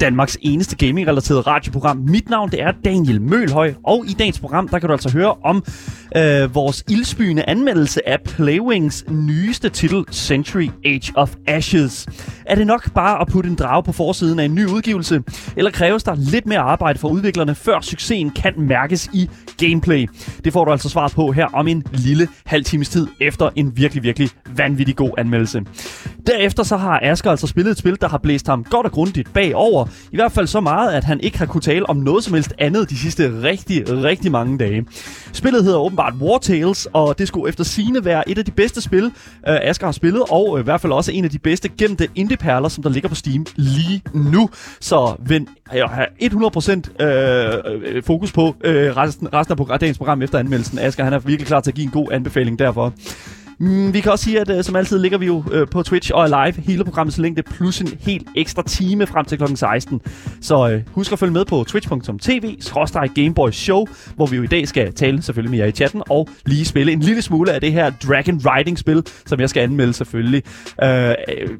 Danmarks eneste gaming-relaterede radioprogram. Mit navn det er Daniel Mølhøj, og i dagens program der kan du altså høre om øh, vores ildspyende anmeldelse af Playwings nyeste titel, Century Age of Ashes. Er det nok bare at putte en drage på forsiden af en ny udgivelse, eller kræves der lidt mere arbejde for udviklerne, før succesen kan mærkes i gameplay? Det får du altså svar på her om en lille halv times tid efter en virkelig, virkelig vanvittig god anmeldelse. Derefter så har Asger altså spillet et spil, der har blæst ham godt og grundigt bagover. I hvert fald så meget, at han ikke har kunne tale om noget som helst andet de sidste rigtig, rigtig mange dage. Spillet hedder åbenbart War Tales, og det skulle efter sine være et af de bedste spil, uh, Asger har spillet, og uh, i hvert fald også en af de bedste gemte indie-perler, som der ligger på Steam lige nu. Så vend jeg har 100% øh, fokus på øh, resten, resten af dagens program efter anmeldelsen. Asger han er virkelig klar til at give en god anbefaling derfor. Mm, vi kan også sige, at uh, som altid ligger vi jo uh, på Twitch og er live hele programmets længde, plus en helt ekstra time frem til kl. 16. Så uh, husk at følge med på twitch.tv Gameboy Show, hvor vi jo i dag skal tale selvfølgelig med jer i chatten og lige spille en lille smule af det her Dragon Riding spil, som jeg skal anmelde selvfølgelig. Uh,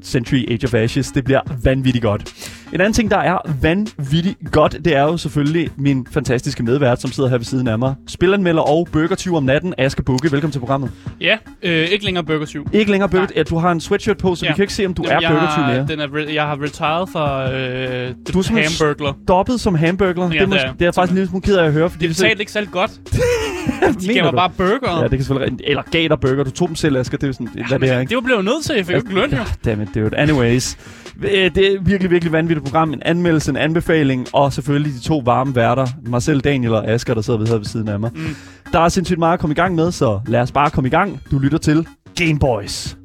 Century Age of Ashes. Det bliver vanvittigt godt. En anden ting, der er vanvittigt godt, det er jo selvfølgelig min fantastiske medvært, som sidder her ved siden af mig. Spilanmelder og burgertyv om natten, Aske Bukke. Velkommen til programmet. Ja, øh, ikke længere Burger 7. Ikke længere Burger ja, Du har en sweatshirt på, så ja. vi kan ikke se, om du Jamen, er Burger 7 mere. Den er re- jeg har retired fra øh, du er hamburgler. stoppet som hamburgler. Ja, det, er, det, er, det er faktisk en lille smule ked af at høre. Fordi det betalte ikke særlig godt. de gav mig bare burger. Ja, det kan selvfølgelig Eller gav dig burger. Du tog dem selv, Asger. Det er sådan, ja, hvad det er, ikke? Det var blevet nødt til. Jeg fik jo ikke løn, jo. Dammit, dude. Anyways. Det er virkelig, virkelig vanvittigt program. En anmeldelse, en anbefaling, og selvfølgelig de to varme værter, mig selv, Daniel og Asger, der sidder ved, ved siden af mig. Mm. Der er sindssygt meget at komme i gang med, så lad os bare komme i gang. Du lytter til Game Boys.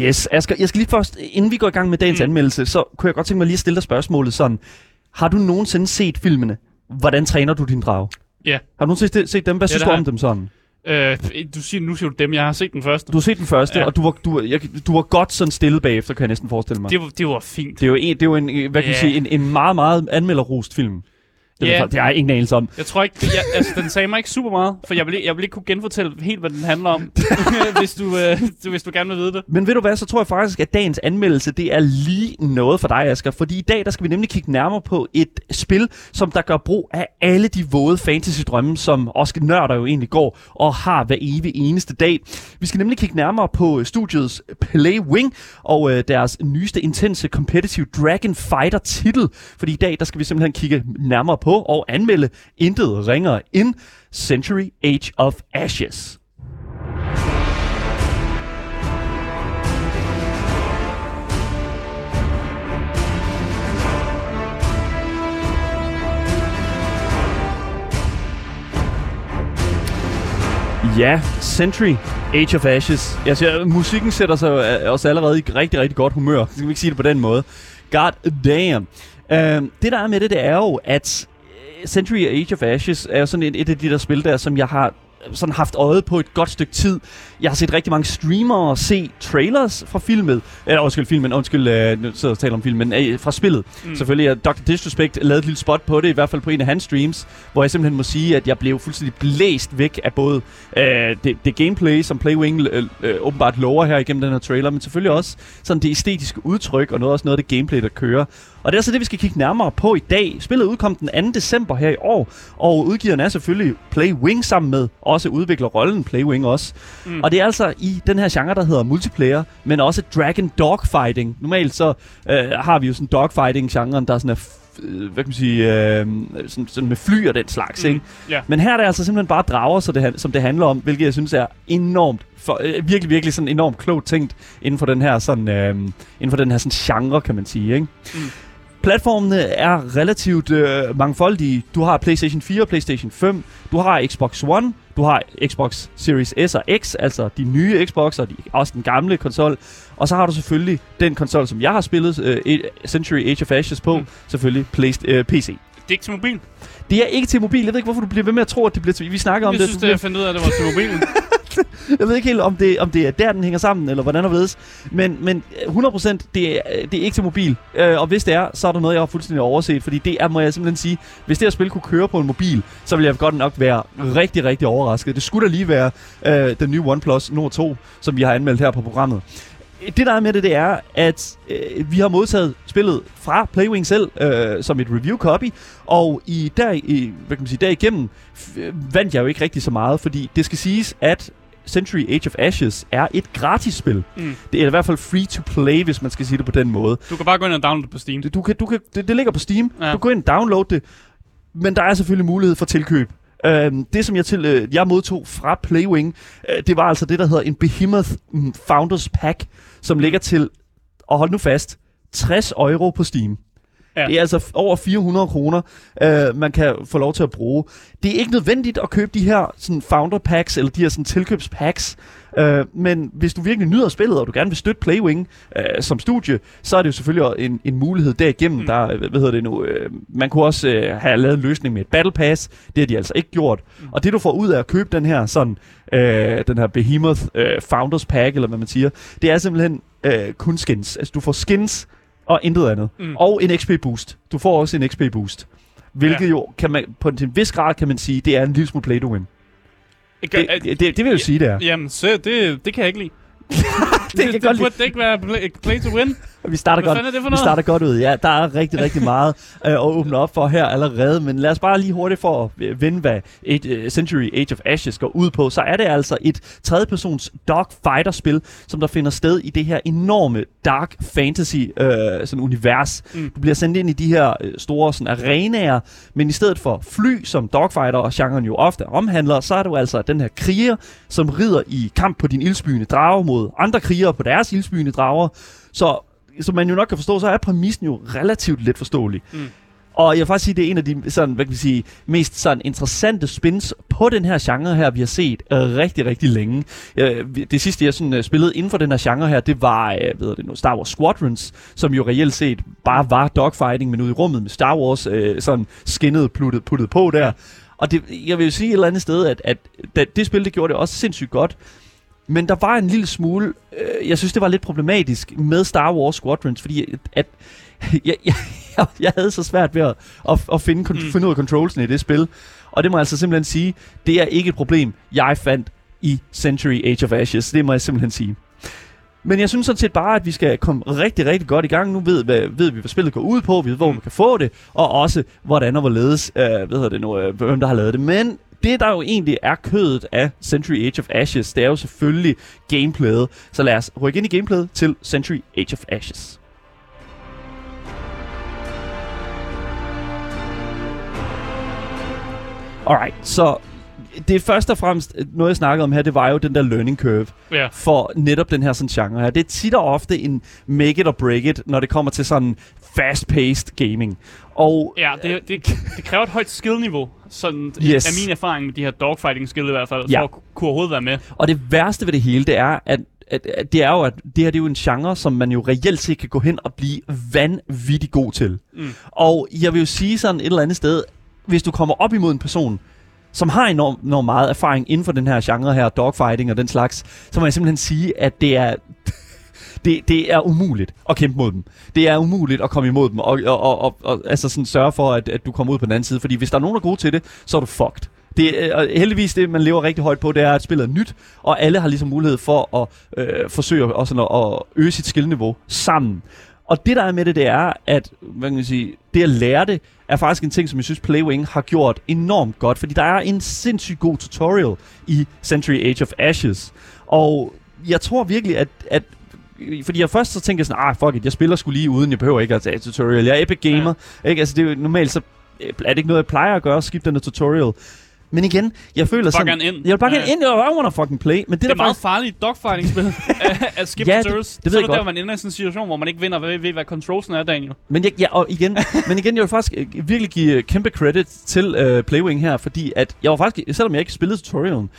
Yes, Asger, jeg skal lige først, inden vi går i gang med dagens mm. anmeldelse, så kunne jeg godt tænke mig lige at stille dig spørgsmålet sådan. Har du nogensinde set filmene? Hvordan træner du din drage? Ja. Har du nogensinde set dem? Hvad ja, synes du om dem sådan? Øh, du siger, nu siger du dem, jeg har set den første. Du har set den første, ja. og du var, du, jeg, du var godt sådan stille bagefter, kan jeg næsten forestille mig. Det var, det var fint. Det er jo en, det er jo en, hvad kan yeah. sige, en, en meget, meget anmelderrost film. Det, yeah. det har jeg ingen anelse om. Jeg tror ikke, jeg, altså, den sagde mig ikke super meget, for jeg vil, jeg vil ikke kunne genfortælle helt, hvad den handler om, hvis, du, øh, hvis du gerne vil vide det. Men ved du hvad, så tror jeg faktisk, at dagens anmeldelse, det er lige noget for dig, Asger. Fordi i dag, der skal vi nemlig kigge nærmere på et spil, som der gør brug af alle de våde fantasy-drømme, som Oscar Nørder jo egentlig går og har hver evig eneste dag. Vi skal nemlig kigge nærmere på studiets Playwing og øh, deres nyeste intense competitive Dragon Fighter titel. Fordi i dag, der skal vi simpelthen kigge nærmere på på og anmelde intet ringer end Century Age of Ashes. Ja, Century Age of Ashes. Jeg siger, musikken sætter sig også øh, allerede i rigtig, rigtig godt humør. Skal vi ikke sige det på den måde. God damn. Uh, det der er med det, det er jo, at Century Age of Ashes er jo sådan et, et af de der spil der, som jeg har sådan haft øjet på et godt stykke tid. Jeg har set rigtig mange streamere se trailers fra filmet. Eller undskyld, filmen, undskyld, øh, nu sidder jeg og taler om filmen, øh, fra spillet. Mm. Selvfølgelig, at Dr. Disrespect lavede et lille spot på det, i hvert fald på en af hans streams, hvor jeg simpelthen må sige, at jeg blev fuldstændig blæst væk af både øh, det, det gameplay, som Playwing øh, øh, åbenbart lover her igennem den her trailer, men selvfølgelig også sådan det æstetiske udtryk, og noget, også noget af det gameplay, der kører. Og det er så det, vi skal kigge nærmere på i dag. Spillet udkom den 2. december her i år, og udgiveren er selvfølgelig Playwing sammen med også udvikler rollen Playwing også. Mm. Og det er altså i den her genre, der hedder multiplayer, men også Dragon Dogfighting. Normalt så øh, har vi jo sådan dogfighting-genren, der sådan er øh, hvad kan man sige, øh, sådan, sådan med fly og den slags, mm. ikke? Yeah. Men her er det altså simpelthen bare drager, så det, som det handler om, hvilket jeg synes er enormt, for, øh, virkelig, virkelig sådan enormt klogt tænkt inden for den her sådan, øh, inden for den her sådan genre, kan man sige, ikke? Mm. Platformene er relativt øh, mangfoldige. Du har PlayStation 4 og PlayStation 5. Du har Xbox One. Du har Xbox Series S og X, altså de nye Xboxer, de, også den gamle konsol. Og så har du selvfølgelig den konsol, som jeg har spillet øh, Century Age of Ashes på, mm. selvfølgelig Play, øh, PC. Det er ikke til mobil? Det er ikke til mobil. Jeg ved ikke, hvorfor du bliver ved med at tro, at det bliver til... Vi snakker om jeg det. Jeg synes, det, jeg fandt ud af, at det var til mobilen. jeg ved ikke helt, om det, om det er der, den hænger sammen, eller hvordan og vedes. Men, men øh, 100% det er, det er ikke til mobil. Øh, og hvis det er, så er der noget, jeg har fuldstændig overset. Fordi det er, må jeg simpelthen sige, hvis det her spil kunne køre på en mobil, så ville jeg godt nok være rigtig, rigtig overrasket. Det skulle da lige være øh, den nye OnePlus Nord 2, som vi har anmeldt her på programmet det der er med det, det er, at øh, vi har modtaget spillet fra Playwing selv øh, som et review copy, og i der, i, hvad kan man sige, derigennem f- vandt jeg jo ikke rigtig så meget, fordi det skal siges, at Century Age of Ashes er et gratis spil. Mm. Det er i hvert fald free to play, hvis man skal sige det på den måde. Du kan bare gå ind og downloade det på Steam. Du kan, du kan, det, det ligger på Steam. Ja. Du kan gå ind og downloade det. Men der er selvfølgelig mulighed for tilkøb. Øhm, det, som jeg, til, øh, jeg modtog fra Playwing, øh, det var altså det, der hedder en Behemoth mm, Founders Pack, som ligger til, og hold nu fast, 60 euro på Steam. Ja. Det er altså over 400 kroner, øh, man kan få lov til at bruge. Det er ikke nødvendigt at købe de her sådan, founder packs, eller de her sådan, tilkøbspacks. Øh, men hvis du virkelig nyder spillet, og du gerne vil støtte Playwing øh, som studie, så er det jo selvfølgelig en, en mulighed derigennem. Mm. Der, øh, hvad hedder det nu, øh, man kunne også øh, have lavet en løsning med et Battle Pass. Det har de altså ikke gjort. Mm. Og det du får ud af at købe den her sådan, øh, den her Behemoth øh, Founders Pack, eller hvad man siger, det er simpelthen øh, kun skins. Altså du får skins og intet andet. Mm. Og en XP boost. Du får også en XP boost. Hvilket Ja. jo, kan man, på en, vis grad kan man sige, det er en lille smule play to win. Ikke- Det, det, det, det vil jeg jo sige, det er. Jamen, så det, det kan jeg ikke lide. det det, godt det burde det ikke være play, play to win. Vi starter, Hvad godt, vi starter godt ud. Ja, der er rigtig, rigtig meget øh, at åbne op for her allerede. Men lad os bare lige hurtigt for at vende, hvad et, uh, Century Age of Ashes går ud på. Så er det altså et tredjepersons dogfighter-spil, som der finder sted i det her enorme dark fantasy øh, sådan univers. Mm. Du bliver sendt ind i de her øh, store sådan, arenaer, men i stedet for fly, som dogfighter og genren jo ofte omhandler, så er du altså den her kriger, som rider i kamp på din ildsbyende drage mod andre krigere på deres ildsbyende drager. Så som man jo nok kan forstå, så er præmissen jo relativt let forståelig. Mm. Og jeg vil faktisk sige, det er en af de sådan, hvad kan vi sige, mest sådan, interessante spins på den her genre her, vi har set øh, rigtig, rigtig længe. Øh, det sidste, jeg sådan, øh, spillede inden for den her genre her, det var øh, ved det nu, Star Wars Squadrons, som jo reelt set bare var dogfighting, men ude i rummet med Star Wars øh, sådan skinnet puttet, puttet på der. Og det, jeg vil jo sige et eller andet sted, at, at, at det spil, det gjorde det også sindssygt godt. Men der var en lille smule, øh, jeg synes, det var lidt problematisk med Star Wars Squadrons, fordi at, jeg, jeg, jeg, jeg havde så svært ved at, at, at finde, Mm. finde ud af controlsene i det spil. Og det må jeg altså simpelthen sige, det er ikke et problem, jeg fandt i Century Age of Ashes. Det må jeg simpelthen sige. Men jeg synes sådan set bare, at vi skal komme rigtig, rigtig godt i gang. Nu ved, hvad, ved vi, hvad spillet går ud på, vi ved, hvor Mm. man kan få det, og også hvordan og hvorledes, øh, hvad hedder det nu, øh, hvem der har lavet det. Men det, der jo egentlig er kødet af Century Age of Ashes, det er jo selvfølgelig gameplayet. Så lad os rykke ind i gameplayet til Century Age of Ashes. Alright, så det er først og fremmest noget, jeg snakkede om her, det var jo den der learning curve Ja. for netop den her sådan genre her. Det er tit og ofte en make it or break it, når det kommer til sådan fast-paced gaming. Og Ja, det, det, det kræver et højt skillniveau, sådan Yes. er min erfaring med de her dogfighting skill i hvert fald, Ja. for at kunne overhovedet være med. Og det værste ved det hele, det er, at, at, at det er jo, at det her det er jo en genre, som man jo reelt set kan gå hen og blive vanvittig god til. Mm. Og jeg vil jo sige sådan et eller andet sted, hvis du kommer op imod en person, som har enormt, enormt meget erfaring inden for den her genre her, dogfighting og den slags, så må jeg simpelthen sige, at det er... Det, det er umuligt at kæmpe mod dem. Det er umuligt at komme imod dem og, og, og, og, og altså sådan sørge for, at, at du kommer ud på den anden side. Fordi hvis der er nogen, der er gode til det, så er du fucked. Det øh, og heldigvis det, man lever rigtig højt på, det er, at spillet er nyt, og alle har ligesom mulighed for at øh, forsøge også sådan at, at øge sit skillniveau sammen. Og det der er med det, det er, at hvad kan man sige, det at lære det, er faktisk en ting, som jeg synes Playwing har gjort enormt godt, fordi der er en sindssygt god tutorial i Century Age of Ashes. Og jeg tror virkelig, at, at fordi jeg først så tænker jeg sådan, ah fuck it, jeg spiller skulle lige uden, jeg behøver ikke at tage tutorial. Jeg er epic gamer, ja. ikke? Altså det er jo normalt, så øh, er det ikke noget, jeg plejer at gøre, skifte den tutorial. Men igen, jeg føler sådan... gerne ind. Jeg vil bare Ja. gerne ind, og I wanna fucking play. Men det, Det der er meget faktisk, farligt dogfighting-spil at- at skip Ja, ja, det- det ved så er det der, godt. man ender i sådan en situation, hvor man ikke vinder ved, ved hvad controlsen er, Daniel. Men jeg, ja, og igen, men igen, jeg vil faktisk øh, virkelig give øh, kæmpe credit til øh, Playwing her, fordi at jeg var faktisk, selvom jeg ikke spillede tutorialen,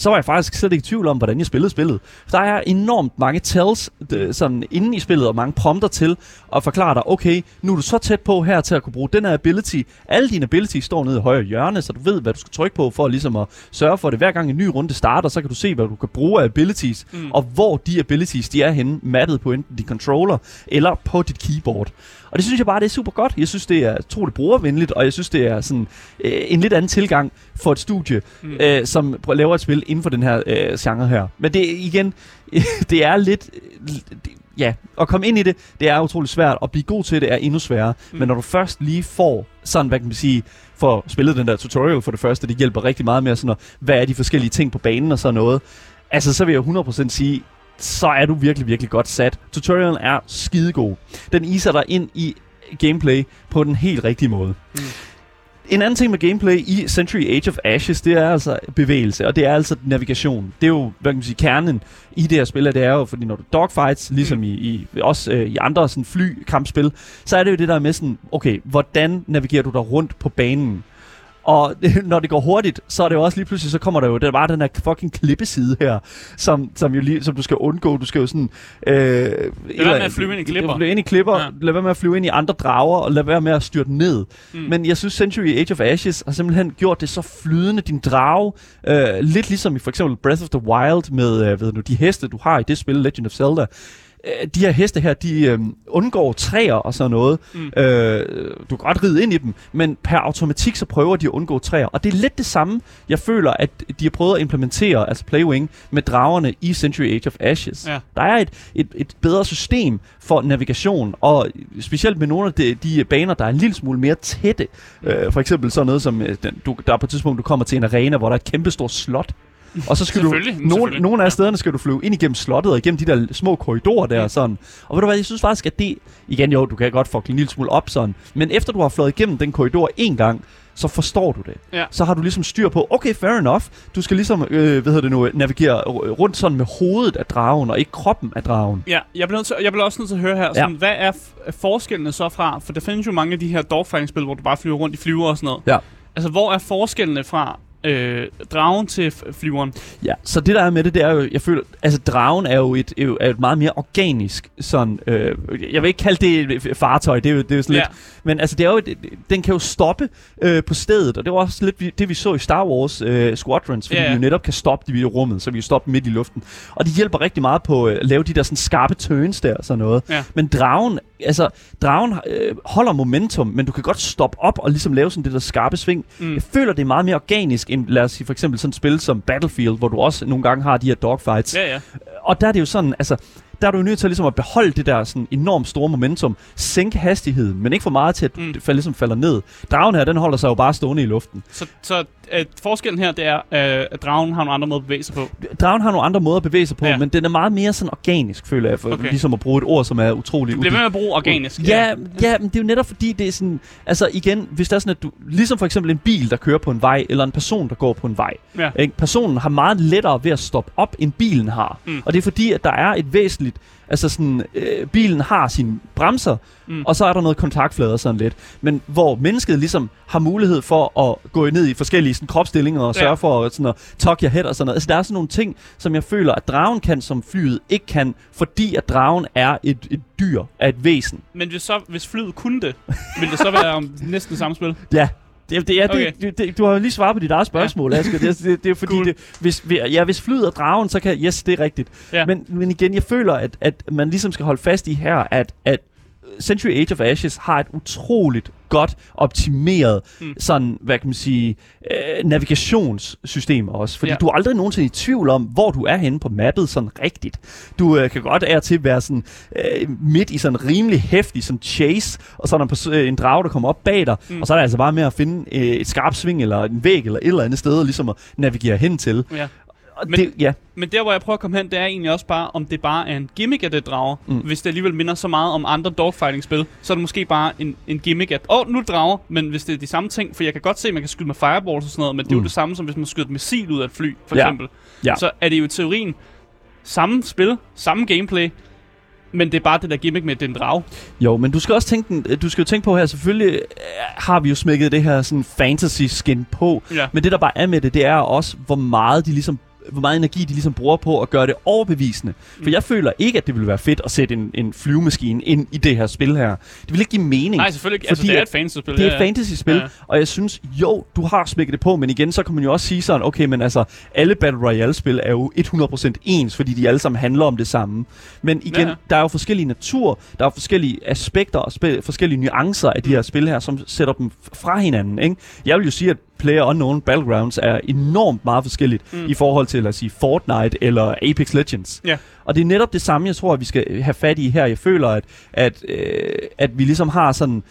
så var jeg faktisk slet ikke i tvivl om, hvordan jeg spillede spillet. Der er enormt mange tells sådan inde i spillet, og mange prompter til at forklare dig, okay, nu er du så tæt på her til at kunne bruge den her ability. Alle dine abilities står nede i højre hjørne, så du ved, hvad du skal trykke på for ligesom at sørge for det. Hver gang en ny runde starter, så kan du se, hvad du kan bruge af abilities, mm. og hvor de abilities, de er henne, mattet på enten din controller eller på dit keyboard. Og det synes jeg bare, det er super godt. Jeg synes, det er utroligt brugervenligt, og jeg synes, det er sådan øh, en lidt anden tilgang for et studie, mm. øh, som laver et spil inden for den her øh, genre her. Men det igen, det er lidt... Det, ja, at komme ind i det, det er utroligt svært. At blive god til det er endnu sværere. Mm. Men når du først lige får sådan, hvad kan man sige, for spillet den der tutorial for det første, det hjælper rigtig meget med sådan, at, hvad er de forskellige ting på banen og sådan noget. Altså, så vil jeg 100% sige, så er du virkelig, virkelig godt sat. Tutorialen er skidegod. Den iser dig ind i gameplay på den helt rigtige måde. Mm. En anden ting med gameplay i Century Age of Ashes, det er altså bevægelse, og det er altså navigation. Det er jo, hvad kan man sige, kernen i det her spil, det er jo, fordi når du dogfights, ligesom mm. i, i, også øh, i andre sådan fly-kampspil, så er det jo det der med sådan, okay, hvordan navigerer du dig rundt på banen? Og når det går hurtigt, så er det jo også lige pludselig, så kommer der jo der bare den her fucking klippeside her, som, som, jo lige, som du skal undgå. Du skal jo sådan... Øh, lad være med at flyve ind i klipper. Lad ind i klipper, ja. lad være med at flyve ind i andre drager, og lad være med at styrte ned. Mm. Men jeg synes, Century Age of Ashes har simpelthen gjort det så flydende, din drage. Øh, lidt ligesom i for eksempel Breath of the Wild med øh, ved du, de heste, du har i det spil, Legend of Zelda øh, de her heste her, de øh, undgår træer og sådan noget. Mm. Øh, du kan godt ride ind i dem, men per automatik så prøver de at undgå træer. Og det er lidt det samme, jeg føler, at de har prøvet at implementere, altså Playwing, med dragerne i Century Age of Ashes. Ja. Der er et, et, et bedre system for navigation, og specielt med nogle af de, de baner, der er en lille smule mere tætte. Øh, for eksempel sådan noget som, øh, den, du, der er på et tidspunkt, du kommer til en arena, hvor der er et kæmpe stort slot, og så skal du, nogle, nogle af stederne skal du flyve ind igennem slottet og igennem de der små korridorer der. Mm. Sådan. Og ved du hvad, jeg synes faktisk, at det, igen jo, du kan godt få en lille smule op sådan, men efter du har flået igennem den korridor en gang, så forstår du det. Ja. Så har du ligesom styr på, okay, fair enough, du skal ligesom, øh, hvad hedder det nu, navigere rundt sådan med hovedet af dragen, og ikke kroppen af dragen. Ja, jeg bliver, nødt til, jeg bliver også nødt til at høre her, sådan, ja. hvad er forskellene så fra, for der findes jo mange af de her dogfighting-spil, hvor du bare flyver rundt i flyver og sådan noget. Ja. Altså, hvor er forskellene fra øh, dragen til flyveren. Ja, så det der er med det, det er jo, jeg føler, altså dragen er jo et, er et meget mere organisk sådan, øh, jeg vil ikke kalde det et fartøj, det er jo, det er jo sådan ja. lidt, men altså det er jo, et, den kan jo stoppe øh, på stedet, og det var også lidt det, vi så i Star Wars øh, Squadrons, fordi ja, ja. vi jo netop kan stoppe det i rummet, så vi jo stoppe midt i luften. Og det hjælper rigtig meget på øh, at lave de der sådan skarpe turns der og sådan noget. Ja. Men dragen, altså dragen øh, holder momentum, men du kan godt stoppe op og ligesom lave sådan det der skarpe sving. Mm. Jeg føler, det er meget mere organisk end, lad os sige for eksempel sådan et spil som Battlefield, hvor du også nogle gange har de her dogfights. Ja, ja. Og der er det jo sådan, altså, der er du nødt til ligesom at beholde det der sådan enormt store momentum, sænke hastigheden, men ikke for meget til, at mm. det ligesom falder ned. Dragen her, den holder sig jo bare stående i luften. Så, så uh, forskellen her, det er, uh, at dragen har nogle andre måder at bevæge sig på? Dragen har nogle andre måder at bevæge sig på, ja. men den er meget mere sådan organisk, føler jeg, for okay. ligesom at bruge et ord, som er utroligt... Du bliver med at bruge organisk. Ja, ja, ja, men det er jo netop fordi, det er sådan... Altså igen, hvis der er sådan, at du... Ligesom for eksempel en bil, der kører på en vej, eller en person, der går på en vej. Ja. Ikke? Personen har meget lettere ved at stoppe op, end bilen har. Mm. Og det er fordi, at der er et væsentligt Altså sådan, øh, bilen har sine bremser, mm. og så er der noget kontaktflader sådan lidt. Men hvor mennesket ligesom har mulighed for at gå ned i forskellige sådan, kropsstillinger og sørge ja. for at, sådan, at tuck your head og sådan noget. Altså der er sådan nogle ting, som jeg føler, at dragen kan, som flyet ikke kan, fordi at dragen er et, et dyr, er et væsen. Men hvis, så, hvis flyet kunne det, ville det så være om næsten samme spil? Ja, det, det, ja, okay. det, det, du har jo lige svaret på dit eget spørgsmål, ja. Asger. Det, det, det er fordi, cool. det, hvis, ja, hvis flyet er dragen, så kan... Yes, det er rigtigt. Ja. Men, men igen, jeg føler, at, at man ligesom skal holde fast i her, at, at Century Age of Ashes har et utroligt godt optimeret mm. sådan, hvad kan man sige, øh, navigationssystem også. Fordi ja. du er aldrig nogensinde i tvivl om, hvor du er henne på mappet sådan rigtigt. Du øh, kan godt af til være sådan øh, midt i sådan rimelig hæftig sådan chase, og så er der en, en drage, der kommer op bag dig, mm. og så er det altså bare med at finde øh, et skarpt sving eller en væg eller et eller andet sted, ligesom at navigere hen til. Ja men, det, ja. men der, hvor jeg prøver at komme hen, det er egentlig også bare, om det bare er en gimmick af det drager. Mm. Hvis det alligevel minder så meget om andre dogfighting-spil, så er det måske bare en, en gimmick at, åh, oh, nu er drager, men hvis det er de samme ting, for jeg kan godt se, at man kan skyde med fireballs og sådan noget, men det er mm. jo det samme, som hvis man skyder et missil ud af et fly, for ja. eksempel. Ja. Så er det jo i teorien samme spil, samme gameplay, men det er bare det der gimmick med, at det er en drag. Jo, men du skal også tænke, du skal jo tænke på her, selvfølgelig øh, har vi jo smækket det her sådan fantasy skin på, ja. men det der bare er med det, det er også, hvor meget de ligesom hvor meget energi de ligesom bruger på at gøre det overbevisende. For mm. jeg føler ikke, at det ville være fedt at sætte en, en flyvemaskine ind i det her spil her. Det vil ikke give mening. Nej, selvfølgelig ikke. Altså, det er et fantasy-spil. Det er et fantasy-spil, ja. og jeg synes, jo, du har smækket det på, men igen, så kan man jo også sige sådan, okay, men altså, alle Battle Royale-spil er jo 100% ens, fordi de alle sammen handler om det samme. Men igen, ja. der er jo forskellige natur, der er forskellige aspekter og sp- forskellige nuancer af de mm. her spil her, som sætter dem fra hinanden. Ikke? Jeg vil jo sige, at Player Unknown Battlegrounds er enormt meget forskelligt mm. i forhold til, lad os sige, Fortnite eller Apex Legends. Ja. Og det er netop det samme, jeg tror, at vi skal have fat i her. Jeg føler, at, at, øh, at vi ligesom har sådan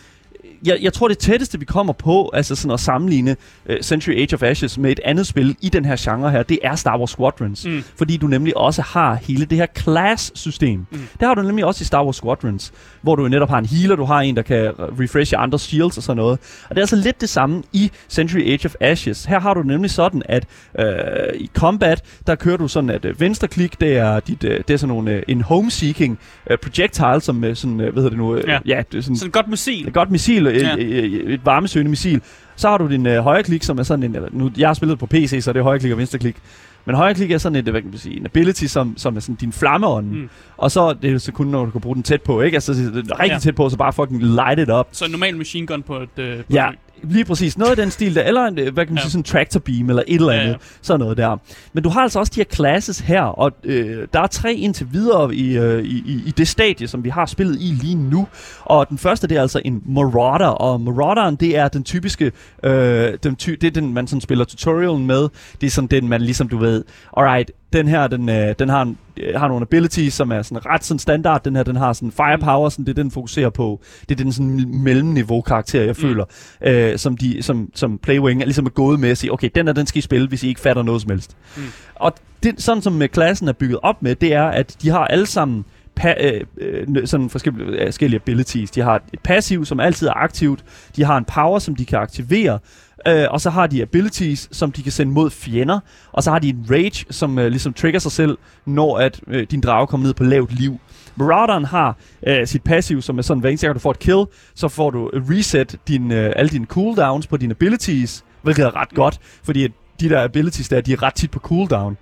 jeg, jeg tror, det tætteste, vi kommer på, altså sådan at sammenligne uh, Century Age of Ashes med et andet spil i den her genre her, det er Star Wars Squadrons. Mm. Fordi du nemlig også har hele det her class-system. Mm. Det har du nemlig også i Star Wars Squadrons, hvor du netop har en healer, du har en, der kan refreshe andre shields og sådan noget. Og det er altså lidt det samme i Century Age of Ashes. Her har du nemlig sådan, at uh, i combat, der kører du sådan, at uh, venstre klik, det er, dit, uh, det er sådan nogle, uh, en home-seeking uh, projectile, som uh, sådan, uh, hvad hedder det nu? Uh, ja, ja det er sådan, sådan et godt missil. Et godt missil, et, ja. et, et varmesøgende missil. Så har du din uh, højre klik, som er sådan en, nu, jeg har spillet på PC, så det er højre klik og venstre klik. Men højre klik er sådan et, hvad kan man sige, en ability, som, som er sådan din flammeånd. Mm. Og så det er det så kun, når du kan bruge den tæt på, ikke? Altså, det er rigtig ja. tæt på, så bare fucking light it up. Så en normal machine gun på et... Uh, på ja, Lige præcis. Noget af den stil der. Eller en, hvad kan man ja. sige, sådan en tractor beam eller et eller andet. Ja, ja. Sådan noget der. Men du har altså også de her classes her. Og øh, der er tre indtil videre i, øh, i, i det stadie, som vi har spillet i lige nu. Og den første, det er altså en Marauder. Og Marauderen, det er den typiske... Øh, den ty- det er den, man sådan spiller tutorialen med. Det er sådan den, man ligesom, du ved... Alright, den her, den, øh, den har, en, øh, har nogle abilities, som er sådan ret sådan standard. Den her, den har sådan firepower, sådan, det den, fokuserer på. Det er den sådan mellemniveau karakter, jeg mm. føler, øh, som, de, som, som Playwing er ligesom er gået med at sige, okay, den er den skal I spille, hvis I ikke fatter noget som helst. Mm. Og det, sådan som med klassen er bygget op med, det er, at de har alle sammen pa- øh, øh, sådan forskellige, forskellige abilities. De har et passiv, som altid er aktivt. De har en power, som de kan aktivere. Øh, og så har de abilities, som de kan sende mod fjender. Og så har de en rage, som øh, ligesom trigger sig selv, når at øh, din drage kommer ned på lavt liv. Marauderen har øh, sit passiv, som er sådan, hver eneste gang du får et kill, så får du reset din, øh, alle dine cooldowns på dine abilities, hvilket er ret godt, fordi de der abilities der, de er ret tit på cooldown.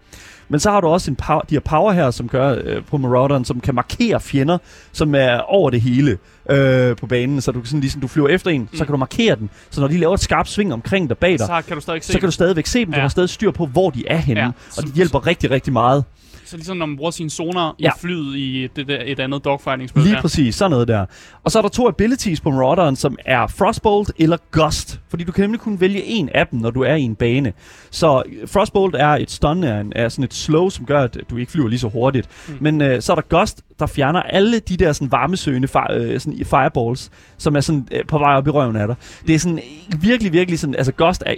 Men så har du også en power, de her power her, som gør øh, på Marauderen, som kan markere fjender, som er over det hele øh, på banen. Så du kan sådan ligesom, du flyver efter en, mm. så kan du markere den. Så når de laver et skarpt sving omkring dig bag dig, så kan du stadig se så kan du stadigvæk se dem. Ja. Du har stadig styr på, hvor de er henne. Ja. Og det hjælper rigtig, rigtig meget. Så ligesom når man bruger sine zoner ja. i flyet i det der, et andet dogfighting-spil. Lige ja. præcis, sådan noget der. Og så er der to abilities på Marauderen, som er Frostbolt eller Gust. Fordi du kan nemlig kun vælge en af dem, når du er i en bane. Så Frostbolt er et stun, er, en, er sådan et slow, som gør, at du ikke flyver lige så hurtigt. Mm. Men øh, så er der Gust, der fjerner alle de der sådan varmesøgende fi- øh, sådan fireballs, som er sådan øh, på vej op i røven af dig. Det er sådan virkelig, virkelig sådan, altså Ghost er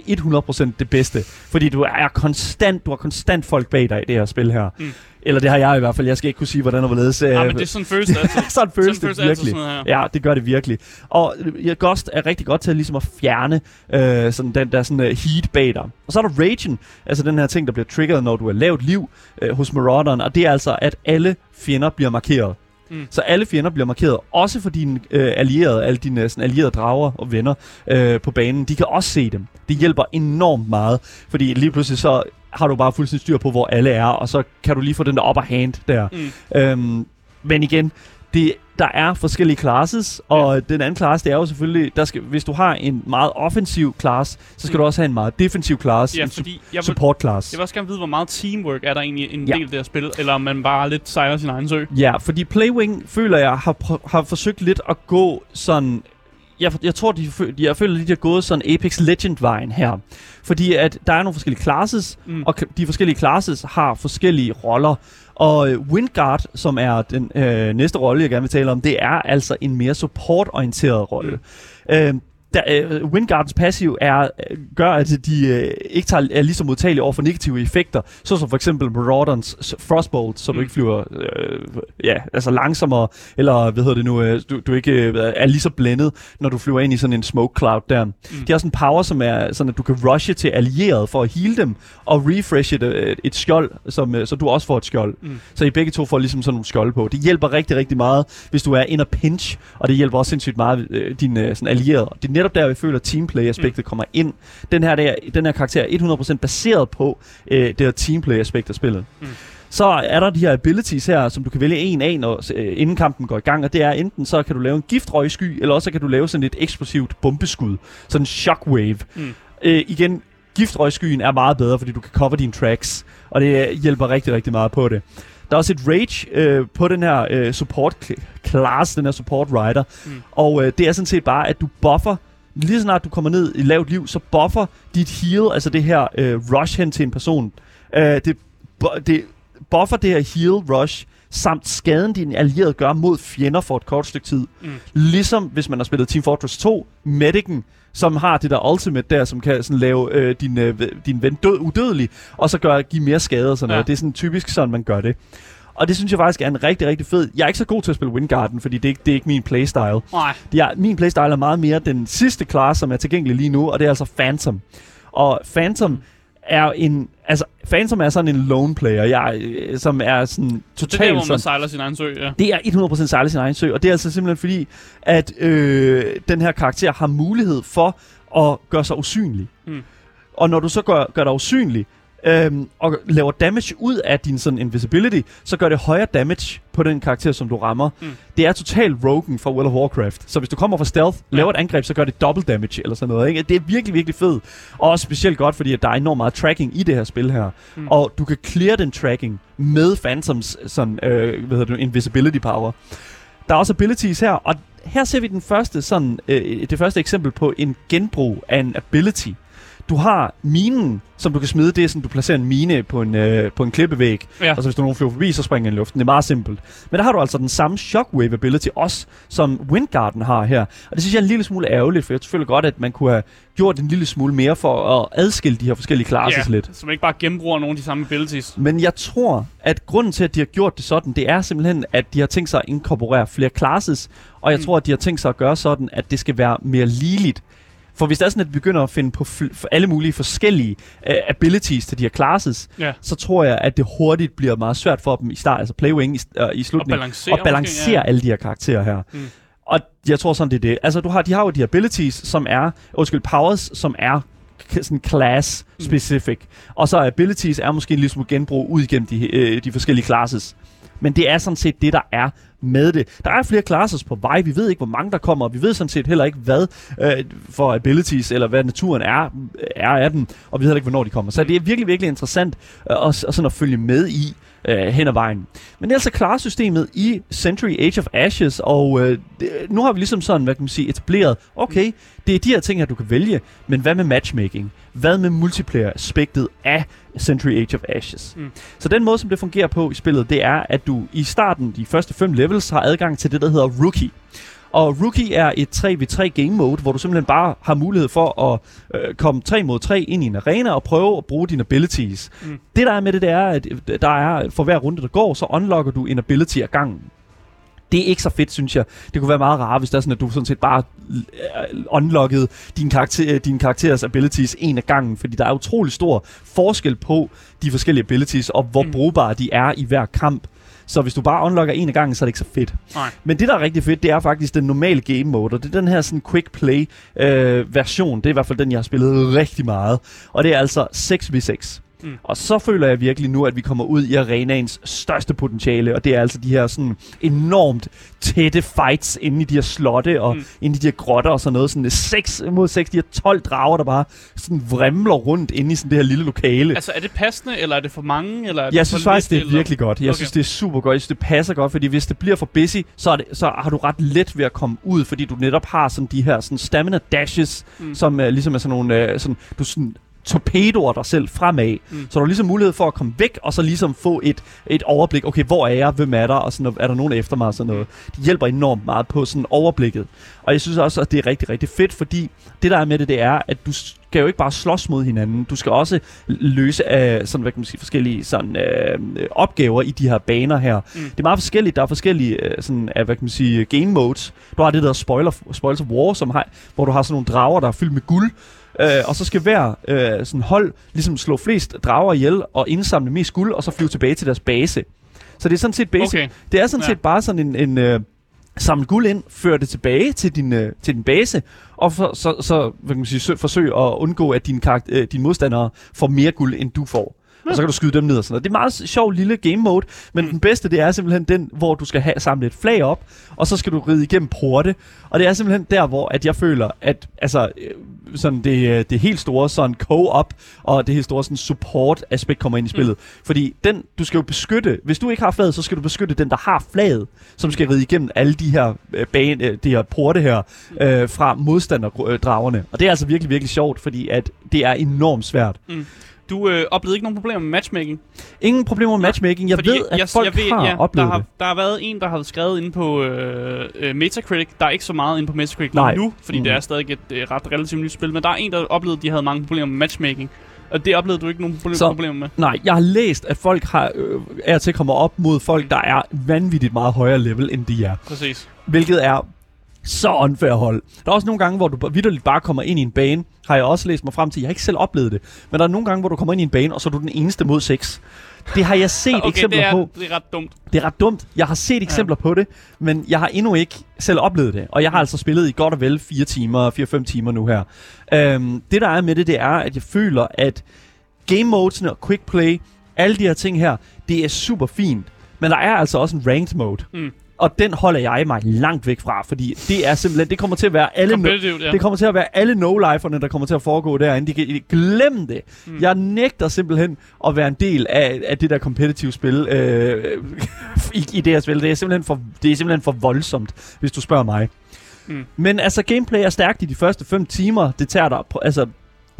100% det bedste, fordi du er konstant, du har konstant folk bag dig i det her spil her. Mm. Eller det har jeg i hvert fald. Jeg skal ikke kunne sige, hvordan og hvorledes. Ja, men det er sådan føles det altid. sådan føles det virkelig. Sådan ja, det gør det virkelig. Og ja, Ghost er rigtig godt til ligesom at fjerne øh, sådan den der sådan, uh, heat bag dig. Og så er der Ragen, altså den her ting, der bliver triggeret, når du er lavt liv øh, hos Marauderen. Og det er altså, at alle fjender bliver markeret. Mm. Så alle fjender bliver markeret, også for dine øh, allierede, alle dine sådan, allierede drager og venner øh, på banen. De kan også se dem. Det hjælper enormt meget, fordi lige pludselig så har du bare fuldstændig styr på, hvor alle er, og så kan du lige få den der upper hand der. Mm. Øhm, men igen, det, der er forskellige classes, og ja. den anden class, det er jo selvfølgelig, der skal, hvis du har en meget offensiv class, så skal mm. du også have en meget defensiv class, ja, en fordi jeg support class. Jeg vil også gerne vide, hvor meget teamwork er der egentlig en ja. del af det her spil, eller om man bare lidt sejler sin egen sø. Ja, fordi Playwing, føler jeg, har, har forsøgt lidt at gå sådan jeg, jeg tror, de, de, jeg føler, at de har gået sådan Apex Legend-vejen her. Fordi at der er nogle forskellige classes, mm. og de forskellige classes har forskellige roller. Og øh, Windguard, som er den øh, næste rolle, jeg gerne vil tale om, det er altså en mere supportorienteret rolle. Mm. Øh, der, uh, Windgardens passiv er, uh, gør, at de uh, ikke tager, er lige så modtagelige over for negative effekter, såsom for eksempel Marauderens Frostbolt, så mm. du ikke flyver uh, ja, altså langsommere, eller hvad hedder det nu, uh, du, du ikke uh, er lige så blændet, når du flyver ind i sådan en smoke cloud der. Mm. De har sådan en power, som er sådan, at du kan rushe til allieret for at heal dem, og refresh et, et, et skjold, som, uh, så du også får et skjold. Mm. Så I begge to får ligesom sådan nogle skjold på. Det hjælper rigtig, rigtig meget, hvis du er in a pinch, og det hjælper også sindssygt meget uh, dine uh, sådan allierede. Det netop der, vi føler, at teamplay-aspektet mm. kommer ind. Den her, der, den her karakter er 100% baseret på øh, det her teamplay-aspekt af spillet. Mm. Så er der de her abilities her, som du kan vælge en af, når, øh, inden kampen går i gang, og det er enten så kan du lave en giftrøgsky, eller også kan du lave sådan et eksplosivt bombeskud, sådan en shockwave. Mm. Øh, igen, giftrøgskyen er meget bedre, fordi du kan cover dine tracks, og det hjælper rigtig, rigtig meget på det. Der er også et rage øh, på den her øh, support class, den her support rider, mm. og øh, det er sådan set bare, at du buffer lige snart du kommer ned i lavt liv, så buffer dit heal, altså det her øh, rush hen til en person. Øh, det, det buffer det her heal rush, samt skaden, din allierede gør mod fjender for et kort stykke tid. Mm. Ligesom hvis man har spillet Team Fortress 2, Medic'en, som har det der ultimate der, som kan sådan lave øh, din, øh, din ven død, udødelig, og så gør, give mere skade og sådan ja. noget. Det er sådan typisk sådan, man gør det. Og det synes jeg faktisk er en rigtig, rigtig fed. Jeg er ikke så god til at spille Windgarden, fordi det er, det er ikke min playstyle. Nej. Er, min playstyle er meget mere den sidste class, som er tilgængelig lige nu, og det er altså Phantom. Og Phantom, er en... Altså, Phantom er sådan en lone player, jeg, øh, som er sådan totalt... Det er der, hvor man sejler sin egen sø, ja. Det er 100% sejler sin egen sø, og det er altså simpelthen fordi, at øh, den her karakter har mulighed for at gøre sig usynlig. Mm. Og når du så gør, gør dig usynlig, øhm, og laver damage ud af din sådan invisibility, så gør det højere damage på den karakter, som du rammer. Mm. Det er totalt Rogan fra World of Warcraft. Så hvis du kommer fra stealth, ja. laver et angreb, så gør det double damage eller sådan noget. Ikke? Det er virkelig, virkelig fedt. Og også specielt godt, fordi at der er enormt meget tracking i det her spil her. Mm. Og du kan clear den tracking med Phantoms sådan, øh, hvad hedder det, invisibility power. Der er også abilities her, og her ser vi den første sådan, øh, det første eksempel på en genbrug af en ability. Du har minen, som du kan smide. Det er sådan, du placerer en mine på en, øh, på en klippevæg. Ja. Og så hvis der nogen flyver forbi, så springer den i luften. Det er meget simpelt. Men der har du altså den samme shockwave ability også, som Windgarden har her. Og det synes jeg er en lille smule ærgerligt, for jeg føler godt, at man kunne have gjort en lille smule mere for at adskille de her forskellige classes ja, lidt. så man ikke bare genbruger nogle af de samme abilities. Men jeg tror, at grunden til, at de har gjort det sådan, det er simpelthen, at de har tænkt sig at inkorporere flere classes. Og jeg mm. tror, at de har tænkt sig at gøre sådan, at det skal være mere ligeligt for hvis det er sådan, at vi begynder at finde på for alle mulige forskellige uh, abilities til de her classes, ja. så tror jeg, at det hurtigt bliver meget svært for dem i start, altså Playwing i, uh, i slutningen, at balancere, at balancere ja. alle de her karakterer her. Mm. Og jeg tror sådan, det er det. Altså, du har, de har jo de abilities, som er, undskyld, powers, som er sådan class mm. specific. Mm. Og så abilities er måske en lille smule genbrug ud igennem de, øh, de forskellige classes. Men det er sådan set det, der er med det. Der er flere classes på vej. Vi ved ikke, hvor mange der kommer, og vi ved sådan set heller ikke, hvad øh, for abilities, eller hvad naturen er, er af dem, og vi ved heller ikke, hvornår de kommer. Så det er virkelig, virkelig interessant øh, at, sådan at følge med i øh, hen ad vejen. Men det er altså klarsystemet i Century Age of Ashes, og øh, det, nu har vi ligesom sådan, hvad kan man sige, etableret, okay, det er de her ting her, du kan vælge, men hvad med matchmaking? Hvad med multiplayer-aspektet af Century Age of Ashes? Mm. Så den måde, som det fungerer på i spillet, det er, at du i starten, de første fem levels, har adgang til det, der hedder Rookie. Og Rookie er et 3v3 game mode, hvor du simpelthen bare har mulighed for at øh, komme 3 mod 3 ind i en arena og prøve at bruge dine abilities. Mm. Det der er med det, det er, at der er for hver runde, der går, så unlocker du en ability af gangen. Det er ikke så fedt, synes jeg. Det kunne være meget rart, hvis det er sådan, at du sådan set bare øh, unlockede din, karakter, din karakteres abilities en af gangen, fordi der er utrolig stor forskel på de forskellige abilities, og hvor mm. brugbare de er i hver kamp. Så hvis du bare unlocker en af gangen, så er det ikke så fedt. Nej. Men det, der er rigtig fedt, det er faktisk den normale game mode, og det er den her sådan quick play øh, version. Det er i hvert fald den, jeg har spillet rigtig meget. Og det er altså 6v6. Mm. Og så føler jeg virkelig nu, at vi kommer ud i arenaens største potentiale, og det er altså de her sådan enormt tætte fights inde i de her slotte og mm. inde i de her grotter og sådan noget. Sådan 6 mod 6, de her 12 drager, der bare sådan vrimler rundt inde i sådan det her lille lokale. Altså er det passende, eller er det for mange? Eller er det jeg synes faktisk, det er eller? virkelig godt. Jeg okay. synes, det er super godt. Jeg synes, det passer godt, fordi hvis det bliver for busy, så, er det, så har du ret let ved at komme ud, fordi du netop har sådan de her sådan stamina dashes, mm. som uh, ligesom er sådan nogle, uh, sådan, du sådan torpedoer dig selv fremad. Mm. Så du har ligesom mulighed for at komme væk, og så ligesom få et, et overblik. Okay, hvor er jeg? Hvem er der? Og sådan, er der nogen efter mig? Og sådan noget. Det hjælper enormt meget på sådan overblikket. Og jeg synes også, at det er rigtig, rigtig fedt, fordi det der er med det, det er, at du skal jo ikke bare slås mod hinanden. Du skal også løse uh, sådan, hvad kan man sige, forskellige sådan, uh, opgaver i de her baner her. Mm. Det er meget forskelligt. Der er forskellige uh, sådan, uh, hvad kan man sige, game modes. Du har det der spoiler, Spoilers of War, som har, hvor du har sådan nogle drager, der er fyldt med guld, Øh, og så skal hver øh, sådan hold ligesom slå flest drager ihjel og indsamle mest guld, og så flyve tilbage til deres base. Så det er sådan set basic. Okay. Det er sådan ja. set bare sådan en, en, øh, samle guld ind, føre det tilbage til din, øh, til din base, og for, så, så hvad kan man sige, sø, forsøge at undgå, at din, karakter, øh, dine modstandere får mere guld, end du får. Og så kan du skyde dem ned og sådan noget. Det er meget sjov lille game mode, men mm. den bedste, det er simpelthen den, hvor du skal have samle et flag op, og så skal du ride igennem porte. Og det er simpelthen der, hvor at jeg føler, at altså, øh, sådan det, øh, det helt store sådan co-op, og det helt store sådan support-aspekt kommer ind i spillet. Mm. Fordi den, du skal jo beskytte, hvis du ikke har flaget, så skal du beskytte den, der har flaget, som skal ride igennem alle de her, øh, bane, øh, de her porte her, øh, fra modstanderdragerne. Og det er altså virkelig, virkelig sjovt, fordi at det er enormt svært. Mm. Du øh, oplevede ikke nogen problemer med matchmaking? Ingen problemer med matchmaking. Jeg Fordi ved, at jeg, folk jeg ved, har ja, oplevet der har. Der har været en, der har skrevet inde på øh, øh, Metacritic. Der er ikke så meget inde på Metacritic Nej. nu, fordi mm. det er stadig et øh, ret relativt nyt spil. Men der er en, der oplevede, at de havde mange problemer med matchmaking. Og det oplevede du ikke nogen problem- så, problemer med? Nej, jeg har læst, at folk har, øh, er til at komme op mod folk, der er vanvittigt meget højere level, end de er. Præcis. Hvilket er så unfair hold. Der er også nogle gange, hvor du vidderligt bare kommer ind i en bane, har jeg også læst mig frem til. Jeg har ikke selv oplevet det. Men der er nogle gange, hvor du kommer ind i en bane, og så er du den eneste mod seks. Det har jeg set okay, eksempler det er, på. det er ret dumt. Det er ret dumt. Jeg har set eksempler ja. på det, men jeg har endnu ikke selv oplevet det. Og jeg har altså spillet i godt og vel 4 timer, 4-5 timer nu her. Øhm, det der er med det, det er, at jeg føler, at game modesene og quick play, alle de her ting her, det er super fint. Men der er altså også en ranked mode. Mm. Og den holder jeg mig langt væk fra, fordi det er simpelthen, det kommer til at være alle, no, ja. det kommer til at være alle no-liferne, der kommer til at foregå derinde. De kan glem det. Mm. Jeg nægter simpelthen at være en del af, af det der competitive spil øh, i, i det her spil. Det er, simpelthen for, det er simpelthen for voldsomt, hvis du spørger mig. Mm. Men altså, gameplay er stærkt i de første 5 timer. Det tager dig, altså,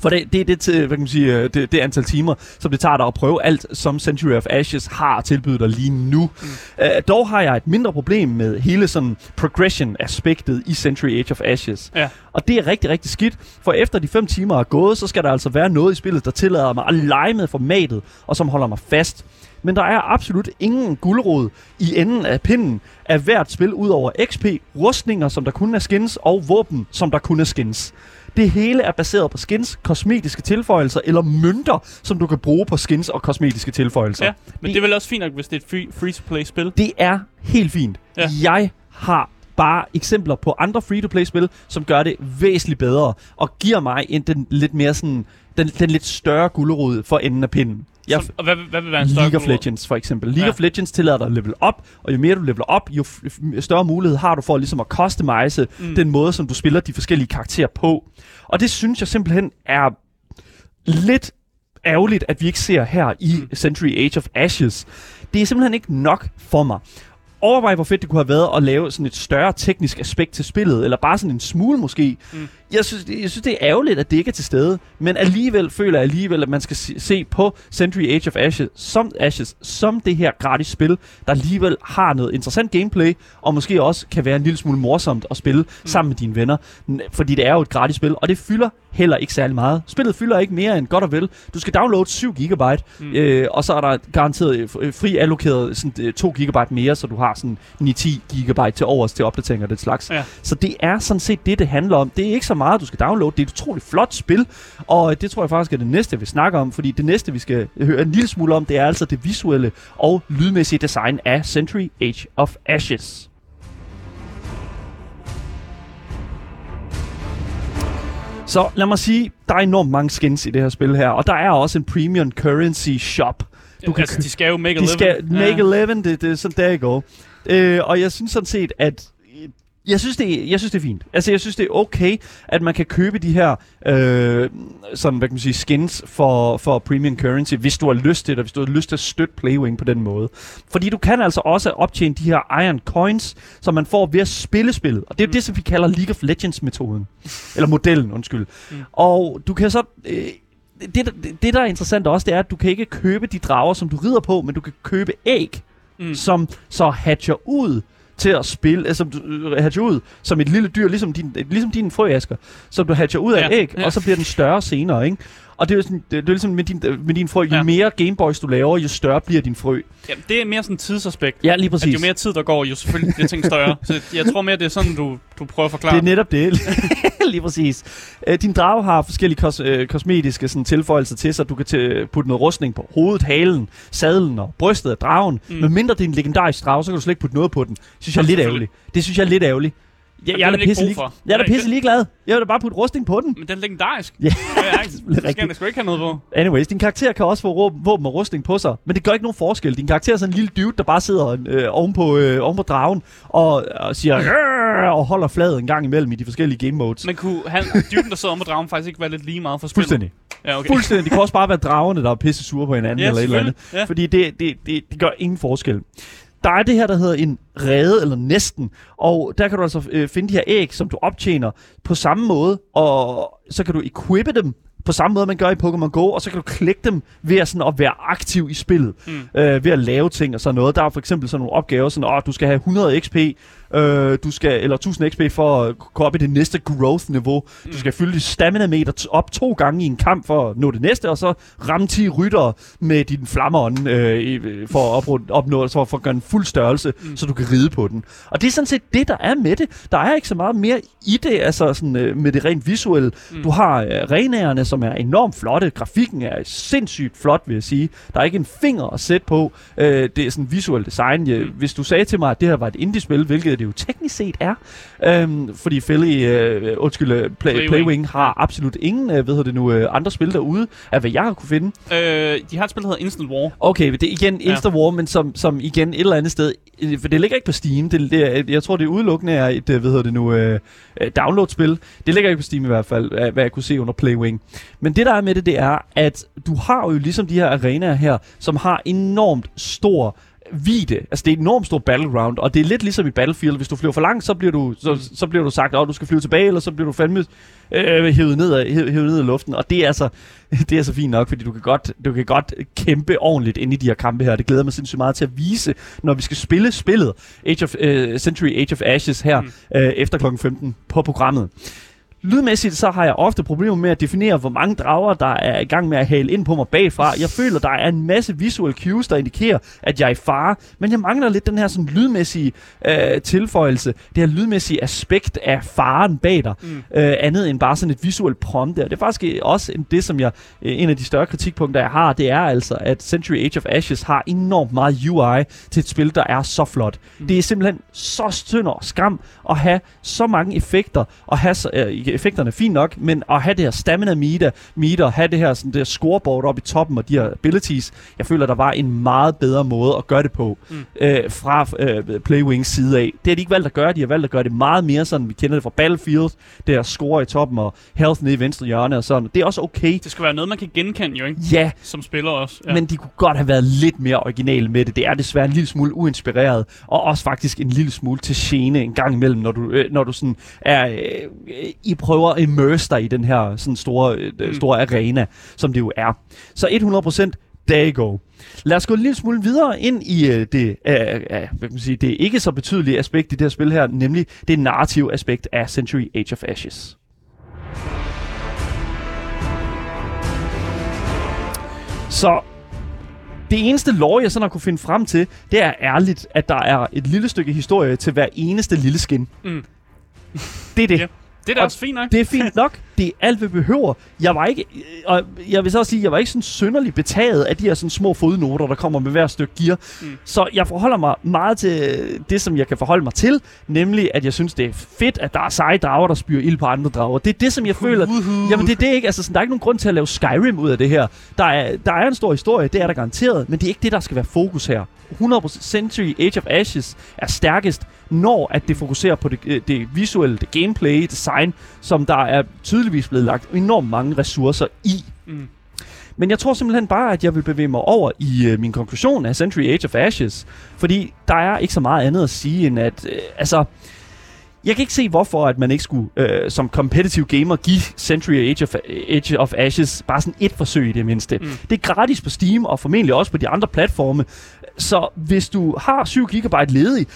for det, det er det, til, hvad kan man sige, øh, det, det antal timer, som det tager dig at prøve alt, som Century of Ashes har tilbydet dig lige nu. Mm. Uh, dog har jeg et mindre problem med hele sådan progression-aspektet i Century Age of Ashes. Ja. Og det er rigtig, rigtig skidt, for efter de fem timer er gået, så skal der altså være noget i spillet, der tillader mig at lege med formatet, og som holder mig fast. Men der er absolut ingen guldrod i enden af pinden af hvert spil, ud over XP, rustninger, som der kun er skins, og våben, som der kun er skins. Det hele er baseret på skins, kosmetiske tilføjelser eller mønter, som du kan bruge på skins og kosmetiske tilføjelser. Ja, men det, det er vel også fint nok, hvis det er et free, free-to-play-spil? Det er helt fint. Ja. Jeg har bare eksempler på andre free-to-play-spil, som gør det væsentligt bedre, og giver mig en, den lidt mere sådan, den, den lidt større gulderod for enden af pinden. Jeg, så, og hvad, hvad vil være en større League of Legends for eksempel. League ja. of Legends tillader dig at level op, og jo mere du leveler op, jo større mulighed har du for ligesom at customize mm. den måde, som du spiller de forskellige karakterer på. Og det synes jeg simpelthen er lidt ærgerligt, at vi ikke ser her i mm. Century Age of Ashes. Det er simpelthen ikke nok for mig overvej, hvor fedt det kunne have været at lave sådan et større teknisk aspekt til spillet, eller bare sådan en smule måske. Mm. Jeg, synes, jeg synes, det er ærgerligt, at det ikke er til stede, men alligevel føler jeg alligevel, at man skal se på Century Age of Ashes som, Ashes som det her gratis spil, der alligevel har noget interessant gameplay, og måske også kan være en lille smule morsomt at spille mm. sammen med dine venner, fordi det er jo et gratis spil, og det fylder heller ikke særlig meget. Spillet fylder ikke mere end godt og vel. Du skal downloade 7 GB, mm. øh, og så er der garanteret øh, fri allokeret sådan, 2 øh, GB mere, så du har sådan 9-10 GB til overs til opdateringer og det slags. Ja. Så det er sådan set det, det handler om. Det er ikke så meget, du skal downloade. Det er et utroligt flot spil, og det tror jeg faktisk er det næste, vi snakker om, fordi det næste, vi skal høre en lille smule om, det er altså det visuelle og lydmæssige design af Century Age of Ashes. Så lad mig sige, der er enormt mange skins i det her spil her, og der er også en premium currency shop. Du kan, altså, de skal jo make living. Skal make ja. a living, det, det er sådan, der går. Øh, og jeg synes sådan set, at jeg synes, det jeg synes, det er fint. Altså, jeg synes, det er okay, at man kan købe de her øh, sådan, hvad kan man sige, skins for, for premium currency, hvis du har lyst til det, hvis du har lyst til at støtte Playwing på den måde. Fordi du kan altså også optjene de her Iron Coins, som man får ved at spille spillet. Og det er mm. det, som vi kalder League of Legends-metoden. Eller modellen, undskyld. Mm. Og du kan så... Øh, det, det, det, der er interessant også, det er, at du kan ikke købe de drager, som du rider på, men du kan købe æg, mm. som så hatcher ud til at spille, altså du øh, hatcher ud som et lille dyr, ligesom din, ligesom din frøasker, som du hatcher ud af ja, æg, ja. og så bliver den større senere, ikke? Og det er jo sådan, det, det er ligesom med din, med din frø, jo ja. mere Gameboys du laver, jo større bliver din frø. Ja, det er mere sådan tidsaspekt. Ja, lige præcis. At jo mere tid der går, jo selvfølgelig bliver ting større. så jeg tror mere, det er sådan, du, du prøver at forklare. Det er netop det. Lige præcis. Øh, din drage har forskellige kos- øh, kosmetiske sådan, tilføjelser til sig. Du kan til, putte noget rustning på hovedet, halen, sadlen og brystet af dragen. Mm. Men mindre det er en legendarisk drage, så kan du slet ikke putte noget på den. Det synes jeg er lidt ærgerligt. Det synes jeg er lidt ærgerligt. Jeg, jeg, er da pisse, lige, jeg er da pisse ligeglad. Jeg vil da bare putte rustning på den. Men den er legendarisk. Ja, det skal jeg sgu ikke have noget på. Anyways, din karakter kan også få våben og rustning på sig, men det gør ikke nogen forskel. Din karakter er sådan en lille dude, der bare sidder øh, oven, på, øh, oven på dragen og, og siger og holder fladet en gang imellem i de forskellige game modes. Men kunne han, duden, der sidder oven på dragen, faktisk ikke være lidt lige meget for spillet? Fuldstændig. Ja, okay. Fuldstændig. Det kan også bare være dragerne, der er pisse sure på hinanden Ja, eller et eller andet. Ja. Fordi det, det, det, det gør ingen forskel. Der er det her, der hedder en rede, eller næsten. Og der kan du altså øh, finde de her æg, som du optjener på samme måde. Og så kan du equippe dem på samme måde, man gør i Pokémon Go, og så kan du klikke dem ved at, sådan, at være aktiv i spillet. Mm. Øh, ved at lave ting og sådan noget. Der er for eksempel sådan nogle opgaver, sådan, at du skal have 100 XP, øh, du skal, eller 1000 XP for at gå op i det næste growth-niveau. Mm. Du skal fylde dit stamina-meter op to gange i en kamp for at nå det næste, og så ramme 10 rytter med din flammeånd øh, i- for at opnå, opnå for, for at gøre en fuld størrelse, mm. så du kan ride på den. Og det er sådan set det, der er med det. Der er ikke så meget mere i det, altså sådan, øh, med det rent visuelle. Mm. Du har øh, renagerne, som er enormt flotte. Grafikken er sindssygt flot, vil jeg sige. Der er ikke en finger at sætte på. Øh, det er sådan visuelt design. Ja, hvis du sagde til mig, at det her var et indie-spil, hvilket det jo teknisk set er, øhm, fordi Philly, øh, undskyld, øh, Play, Playwing. Playwing har absolut ingen, øh, hedder det nu, øh, andre spil derude, af hvad jeg har kunne finde. Øh, de har et spil, der hedder Instant War. Okay, det er igen Ja. Insta War, men som, som igen et eller andet sted, øh, for det ligger ikke på Steam, det, det jeg tror det er udelukkende er et, øh, hvad hedder det nu, øh, download-spil. Det ligger ikke på Steam i hvert fald, hvad jeg kunne se under Playwing. Men det der er med det, det er, at du har jo ligesom de her arenaer her, som har enormt stor vide. Altså det er et enormt stort battleground, og det er lidt ligesom i Battlefield. Hvis du flyver for langt, så bliver du, så, så bliver du sagt, at du skal flyve tilbage, eller så bliver du fandme øh, hævet, ned af, hævet, ned af luften. Og det er altså det er så fint nok, fordi du kan, godt, du kan godt kæmpe ordentligt ind i de her kampe her. Det glæder mig sindssygt meget til at vise, når vi skal spille spillet Age of, uh, Century Age of Ashes her mm. uh, efter kl. 15 på programmet. Lydmæssigt så har jeg ofte problemer med at definere, hvor mange drager, der er i gang med at hale ind på mig bagfra. Jeg føler, der er en masse visual cues, der indikerer, at jeg er i fare. Men jeg mangler lidt den her sådan lydmæssige øh, tilføjelse, det her lydmæssige aspekt af faren bag dig. Mm. Øh, andet end bare sådan et visuelt prompt der. Det er faktisk også en, det, som jeg, øh, en af de større kritikpunkter, jeg har, det er altså, at Century Age of Ashes har enormt meget UI til et spil, der er så flot. Mm. Det er simpelthen så synd og skam at have så mange effekter, og have så, øh, effekterne er fint nok, men at have det her stamina meter, meter have det her sådan det her scoreboard oppe i toppen og de her abilities, jeg føler, der var en meget bedre måde at gøre det på mm. øh, fra øh, Playwings side af. Det har de ikke valgt at gøre, de har valgt at gøre det meget mere sådan, vi kender det fra Battlefield, det her score i toppen og health nede i venstre hjørne og sådan. Det er også okay. Det skal være noget, man kan genkende jo, ikke? Ja, Som spiller også. ja. men de kunne godt have været lidt mere originale med det. Det er desværre en lille smule uinspireret, og også faktisk en lille smule til gene en gang imellem, når du, øh, når du sådan er, øh, I prøver at immerse dig i den her sådan store, øh, Mm. store arena, som det jo er. Så 100% there you go. Lad os gå en lille smule videre ind i øh, det, øh, øh, hvad kan man sige, det ikke så betydelige aspekt i det her spil her, nemlig det narrative aspekt af Century Age of Ashes. Så det eneste lore, jeg sådan har kunne finde frem til, det er ærligt, at der er et lille stykke historie til hver eneste lille skin. Mm. Det er det. Ja. Det er da Og også fint nok. Det er fint nok. Det er alt, vi behøver. Jeg var ikke, og jeg vil så også sige, jeg var ikke sådan synderligt betaget af de her sådan små fodnoter, der kommer med hver stykke gear. Mm. Så jeg forholder mig meget til det, som jeg kan forholde mig til, nemlig at jeg synes, det er fedt, at der er seje drager, der spyrer ild på andre drager. Det er det, som jeg føler... Jamen det er det ikke. Altså, sådan, der er ikke nogen grund til at lave Skyrim ud af det her. Der er, der er en stor historie, det er der garanteret, men det er ikke det, der skal være fokus her. 100% Century Age of Ashes er stærkest, når at det fokuserer på det, øh, det visuelle, det gameplay, design, som der er tydeligvis blevet lagt enormt mange ressourcer i. Mm. Men jeg tror simpelthen bare, at jeg vil bevæge mig over i øh, min konklusion af Century Age of Ashes. Fordi der er ikke så meget andet at sige, end at... Øh, altså, jeg kan ikke se, hvorfor at man ikke skulle øh, som competitive gamer give Century Age of, Age of Ashes bare sådan et forsøg i det mindste. Mm. Det er gratis på Steam, og formentlig også på de andre platforme. Så hvis du har 7 GB ledig,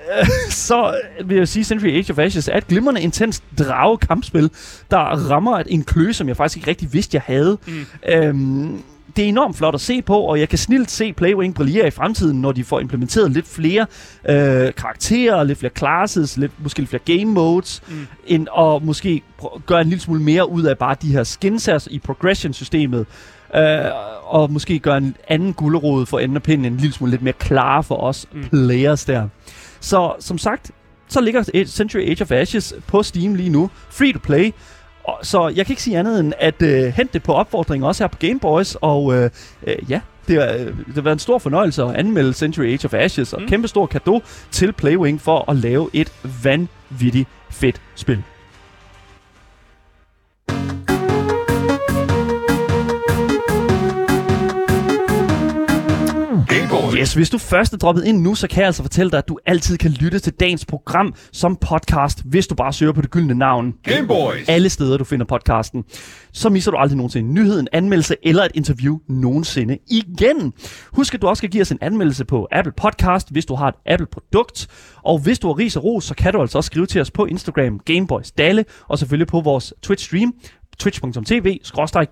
så vil jeg sige, at Century Age of Ashes er et glimrende, intens drage-kampspil, der rammer et- en kløe, som jeg faktisk ikke rigtig vidste, jeg havde. Mm. Øhm, det er enormt flot at se på, og jeg kan snilt se Playwing brillere i fremtiden, når de får implementeret lidt flere øh, karakterer, lidt flere classes, lidt, måske lidt flere game modes, mm. end, og måske gøre en lille smule mere ud af bare de her skins i progression-systemet. Øh, og måske gøre en anden gulderod for enden af pinden en lille smule lidt mere klar for os mm. players der. Så som sagt, så ligger Century Age of Ashes på Steam lige nu. Free to play. Så jeg kan ikke sige andet end at øh, hente det på opfordring også her på Game Boys. Og øh, øh, ja, det har, øh, det har været en stor fornøjelse at anmelde Century Age of Ashes. Og mm. kæmpe stor gave til Playwing for at lave et vanvittigt fedt spil. Yes, hvis du først er droppet ind nu, så kan jeg altså fortælle dig, at du altid kan lytte til dagens program som podcast, hvis du bare søger på det gyldne navn. Gameboys! Alle steder, du finder podcasten. Så misser du aldrig nogensinde en nyhed, en anmeldelse eller et interview nogensinde igen. Husk, at du også skal give os en anmeldelse på Apple Podcast, hvis du har et Apple-produkt. Og hvis du har ris og ros, så kan du altså også skrive til os på Instagram, Gameboys Dalle, og selvfølgelig på vores Twitch-stream, twitch.tv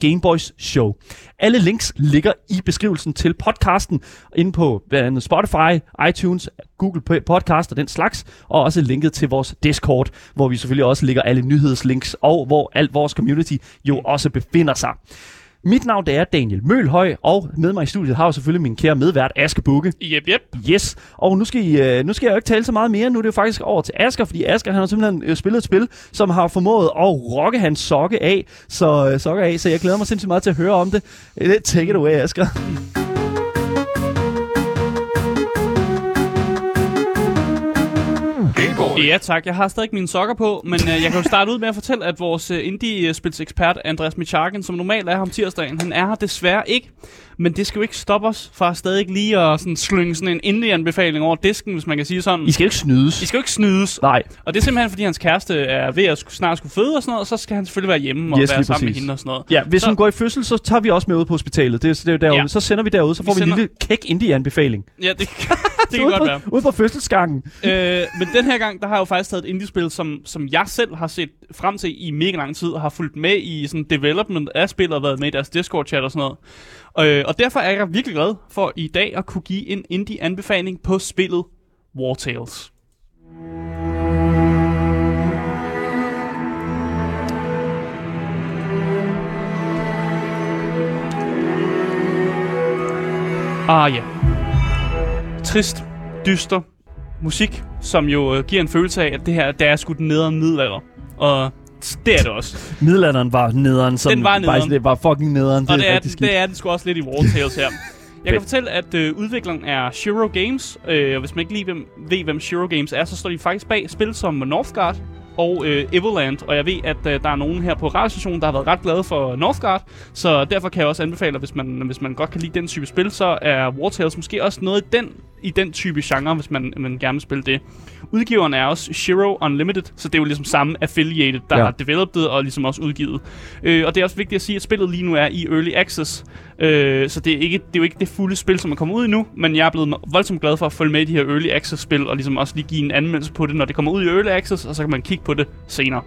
Gameboys Show. Alle links ligger i beskrivelsen til podcasten inde på blandt andet Spotify, iTunes, Google Podcast og den slags, og også linket til vores Discord, hvor vi selvfølgelig også ligger alle nyhedslinks, og hvor alt vores community jo også befinder sig. Mit navn det er Daniel Mølhøj, og med mig i studiet har jeg selvfølgelig min kære medvært Aske Bukke. Yep, yep. Yes, og nu skal, I, uh, nu skal jeg jo ikke tale så meget mere. Nu er det jo faktisk over til Asker, fordi Asker han har simpelthen uh, spillet et spil, som har formået at rocke hans sokke af, så, uh, sokke af, så jeg glæder mig sindssygt meget til at høre om det. Take it away, Asker. Ja tak, jeg har stadig mine sokker på, men øh, jeg kan jo starte ud med at fortælle, at vores øh, indie-spilsekspert Andreas Micharken, som normalt er her om tirsdagen, han er her desværre ikke. Men det skal jo ikke stoppe os fra stadig lige at sådan, slynge sådan en indie-anbefaling over disken, hvis man kan sige sådan. I skal jo ikke snydes. I skal jo ikke snydes. Nej. Og det er simpelthen, fordi hans kæreste er ved at snart skulle føde og sådan noget, og så skal han selvfølgelig være hjemme og yes, være sammen med hende og sådan noget. Ja, hvis så... hun går i fødsel, så tager vi også med ud på hospitalet. Det, det er derude. Ja. Så sender vi derud, så får vi, vi sender... en lille kæk indie-anbefaling. Ja, det, det kan godt på, være. Ude på fødselsgangen. øh, men den her gang, der har jeg jo faktisk taget et indie-spil, som, som jeg selv har set frem til i mega lang tid, og har fulgt med i sådan development af spillet og været med i deres Discord-chat og sådan noget. Øh, og derfor er jeg virkelig glad for i dag at kunne give en indie-anbefaling på spillet War Tales. Ah ja. Trist, dyster musik, som jo øh, giver en følelse af, at det her, der er sgu den nederen middelalder. Og det er det også. Middelalderen var nederen, som den var nederen. Faktisk, det var fucking nederen. Og det, det, er, den, det er den sgu også lidt i War Tales her. Jeg kan fortælle, at øh, udvikleren er Shiro Games, øh, og hvis man ikke lige ved, hvem Shiro Games er, så står de faktisk bag spil som Northgard og øh, Everland, og jeg ved, at øh, der er nogen her på radiostationen, der har været ret glade for Northgard, så derfor kan jeg også anbefale, hvis man, hvis man godt kan lide den type spil, så er War Tales måske også noget i den, i den type genre, hvis man, man gerne vil spille det. Udgiveren er også Shiro Unlimited, så det er jo ligesom samme affiliated, der ja. har developed og ligesom også udgivet. Øh, og det er også vigtigt at sige, at spillet lige nu er i Early Access, øh, så det er, ikke, det er jo ikke det fulde spil, som er kommet ud endnu, men jeg er blevet voldsomt glad for at følge med i de her Early Access-spil, og ligesom også lige give en anmeldelse på det, når det kommer ud i Early Access, og så kan man kigge på det senere.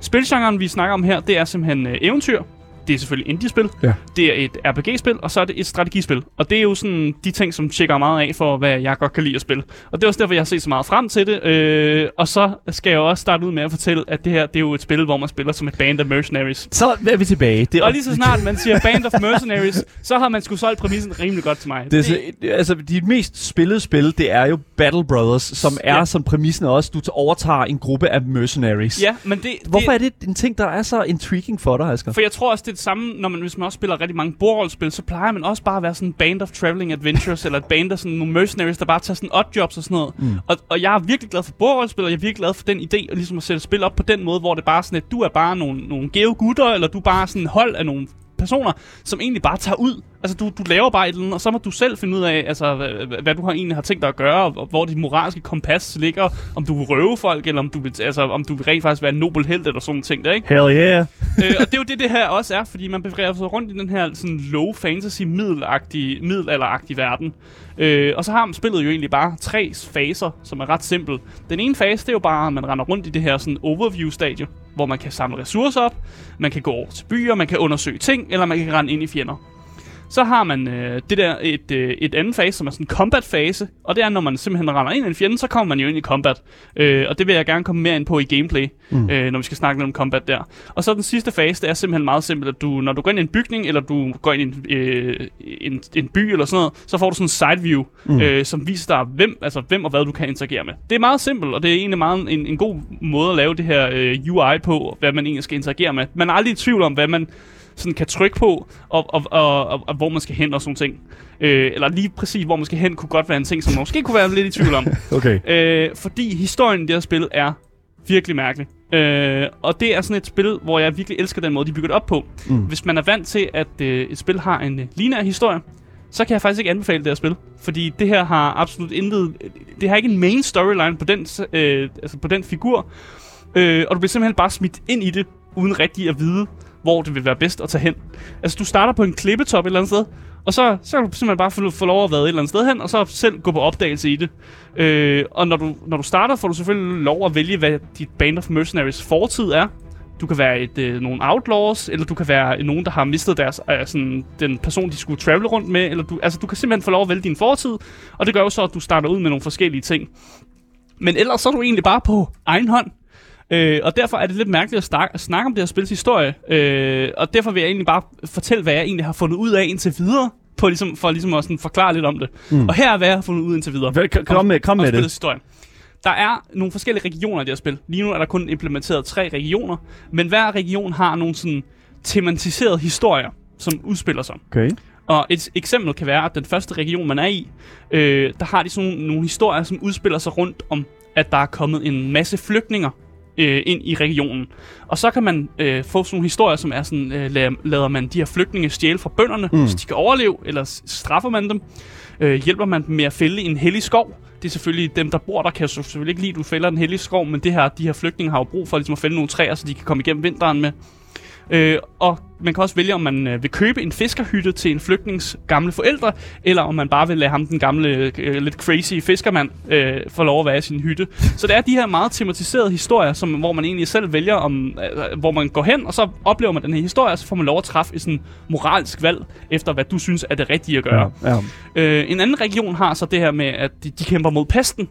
Spilgenren, vi snakker om her, det er simpelthen øh, eventyr, det er selvfølgelig indie-spil, ja. det er et RPG-spil, og så er det et strategispil. Og det er jo sådan de ting, som tjekker meget af for, hvad jeg godt kan lide at spille. Og det er også derfor, jeg har set så meget frem til det. Øh, og så skal jeg også starte ud med at fortælle, at det her det er jo et spil, hvor man spiller som et band af mercenaries. Så er vi tilbage. Det er og lige så snart man siger band of mercenaries, så har man sgu solgt præmissen rimelig godt til mig. Det er så, altså, de mest spillede spil, det er jo Battle Brothers, som er ja. som præmissen også, du overtager en gruppe af mercenaries. Ja, men det... Hvorfor det, er det en ting, der er så intriguing for dig, Asger? For jeg tror også, det det samme, når man, hvis man også spiller rigtig mange bordrollespil, så plejer man også bare at være sådan en band of traveling adventures, eller et band af sådan nogle mercenaries, der bare tager sådan odd jobs og sådan noget. Mm. Og, og jeg er virkelig glad for bordrollespil, og jeg er virkelig glad for den idé, at ligesom at sætte spil op på den måde, hvor det bare er sådan, at du er bare nogle, nogle gave gutter, eller du er bare sådan hold af nogle personer, som egentlig bare tager ud. Altså, du, du laver bare et eller andet, og så må du selv finde ud af, altså, hvad, hvad du har egentlig har tænkt dig at gøre, og hvor dit moralske kompas ligger, om du vil røve folk, eller om du vil, altså, om du vil rent faktisk være en nobel held, eller sådan ting der, ikke? Hell yeah! øh, og det er jo det, det her også er, fordi man bevæger sig rundt i den her sådan low fantasy, middelalderagtige, middelalderagtige verden. Øh, og så har man spillet jo egentlig bare tre faser, som er ret simpel. Den ene fase, det er jo bare, at man render rundt i det her sådan overview-stadie, hvor man kan samle ressourcer op, man kan gå over til byer, man kan undersøge ting, eller man kan rende ind i fjender. Så har man øh, det der et, øh, et andet fase, som er sådan en combat-fase, og det er, når man simpelthen render ind i en fjende, så kommer man jo ind i combat. Øh, og det vil jeg gerne komme mere ind på i gameplay, mm. øh, når vi skal snakke lidt om combat der. Og så den sidste fase, det er simpelthen meget simpelt, at du, når du går ind i en bygning, eller du går ind i en, øh, en, en by eller sådan noget, så får du sådan en side view, mm. øh, som viser dig, hvem, altså, hvem og hvad du kan interagere med. Det er meget simpelt, og det er egentlig meget en, en god måde at lave det her øh, UI på, hvad man egentlig skal interagere med. Man er aldrig i tvivl om, hvad man sådan kan trykke på, og, og, og, og, og hvor man skal hen og sådan ting. Øh, eller lige præcis, hvor man skal hen, kunne godt være en ting, som man måske kunne være lidt i tvivl om. okay. Øh, fordi historien i det her spil er virkelig mærkelig. Øh, og det er sådan et spil, hvor jeg virkelig elsker den måde, de bygger det op på. Mm. Hvis man er vant til, at øh, et spil har en øh, lineær historie, så kan jeg faktisk ikke anbefale det her spil. Fordi det her har absolut intet... Det har ikke en main storyline på den, øh, altså på den figur. Øh, og du bliver simpelthen bare smidt ind i det, uden rigtig at vide, hvor det vil være bedst at tage hen. Altså, du starter på en klippetop et eller andet sted, og så, så kan du simpelthen bare få, få lov at være et eller andet sted hen, og så selv gå på opdagelse i det. Øh, og når du, når du starter, får du selvfølgelig lov at vælge, hvad dit Band of Mercenaries fortid er. Du kan være et, øh, nogle outlaws, eller du kan være nogen, der har mistet deres, øh, sådan, den person, de skulle travel rundt med. Eller du, altså, du kan simpelthen få lov at vælge din fortid, og det gør jo så, at du starter ud med nogle forskellige ting. Men ellers så er du egentlig bare på egen hånd. Øh, og derfor er det lidt mærkeligt at, snak- at snakke om det her spils historie. Øh, og derfor vil jeg egentlig bare fortælle, hvad jeg egentlig har fundet ud af indtil videre. På ligesom, for ligesom at sådan forklare lidt om det. Mm. Og her er, hvad jeg har fundet ud indtil videre. Vel, kom med, kom med det. Historie. Der er nogle forskellige regioner i det her spil. Lige nu er der kun implementeret tre regioner. Men hver region har nogle sådan tematiserede historier, som udspiller sig. Okay. Og et eksempel kan være, at den første region, man er i, øh, der har de sådan nogle, nogle historier, som udspiller sig rundt om, at der er kommet en masse flygtninger øh, ind i regionen. Og så kan man øh, få sådan nogle historier, som er sådan, øh, lader, lader man de her flygtninge stjæle fra bønderne, mm. så de kan overleve, eller straffer man dem. Øh, hjælper man dem med at fælde en hellig skov. Det er selvfølgelig dem, der bor der, kan selvfølgelig ikke lide, at du fælder en hellig skov, men det her, de her flygtninge har jo brug for ligesom at fælde nogle træer, så de kan komme igennem vinteren med. Øh, og man kan også vælge, om man øh, vil købe en fiskerhytte til en flygtnings gamle forældre, eller om man bare vil lade ham, den gamle, øh, lidt crazy fiskermand, øh, få lov at være i sin hytte. Så det er de her meget tematiserede historier, som, hvor man egentlig selv vælger, om, øh, hvor man går hen, og så oplever man den her historie, og så får man lov at træffe et sådan moralsk valg, efter hvad du synes er det rigtige at gøre. Ja, ja. Øh, en anden region har så det her med, at de, de kæmper mod pesten,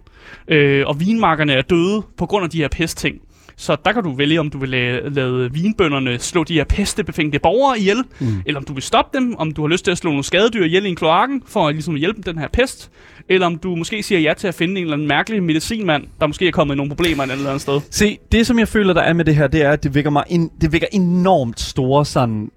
øh, og vinmarkerne er døde på grund af de her pestting. Så der kan du vælge, om du vil lade, lade vinbønderne slå de her pestebefængte borgere ihjel, mm. eller om du vil stoppe dem, om du har lyst til at slå nogle skadedyr ihjel i en kloakken, for at ligesom hjælpe den her pest, eller om du måske siger ja til at finde en eller anden mærkelig medicinmand, der måske er kommet i nogle problemer et eller andet sted. Se, det som jeg føler, der er med det her, det er, at det vækker, mig in, det vækker enormt store sådan...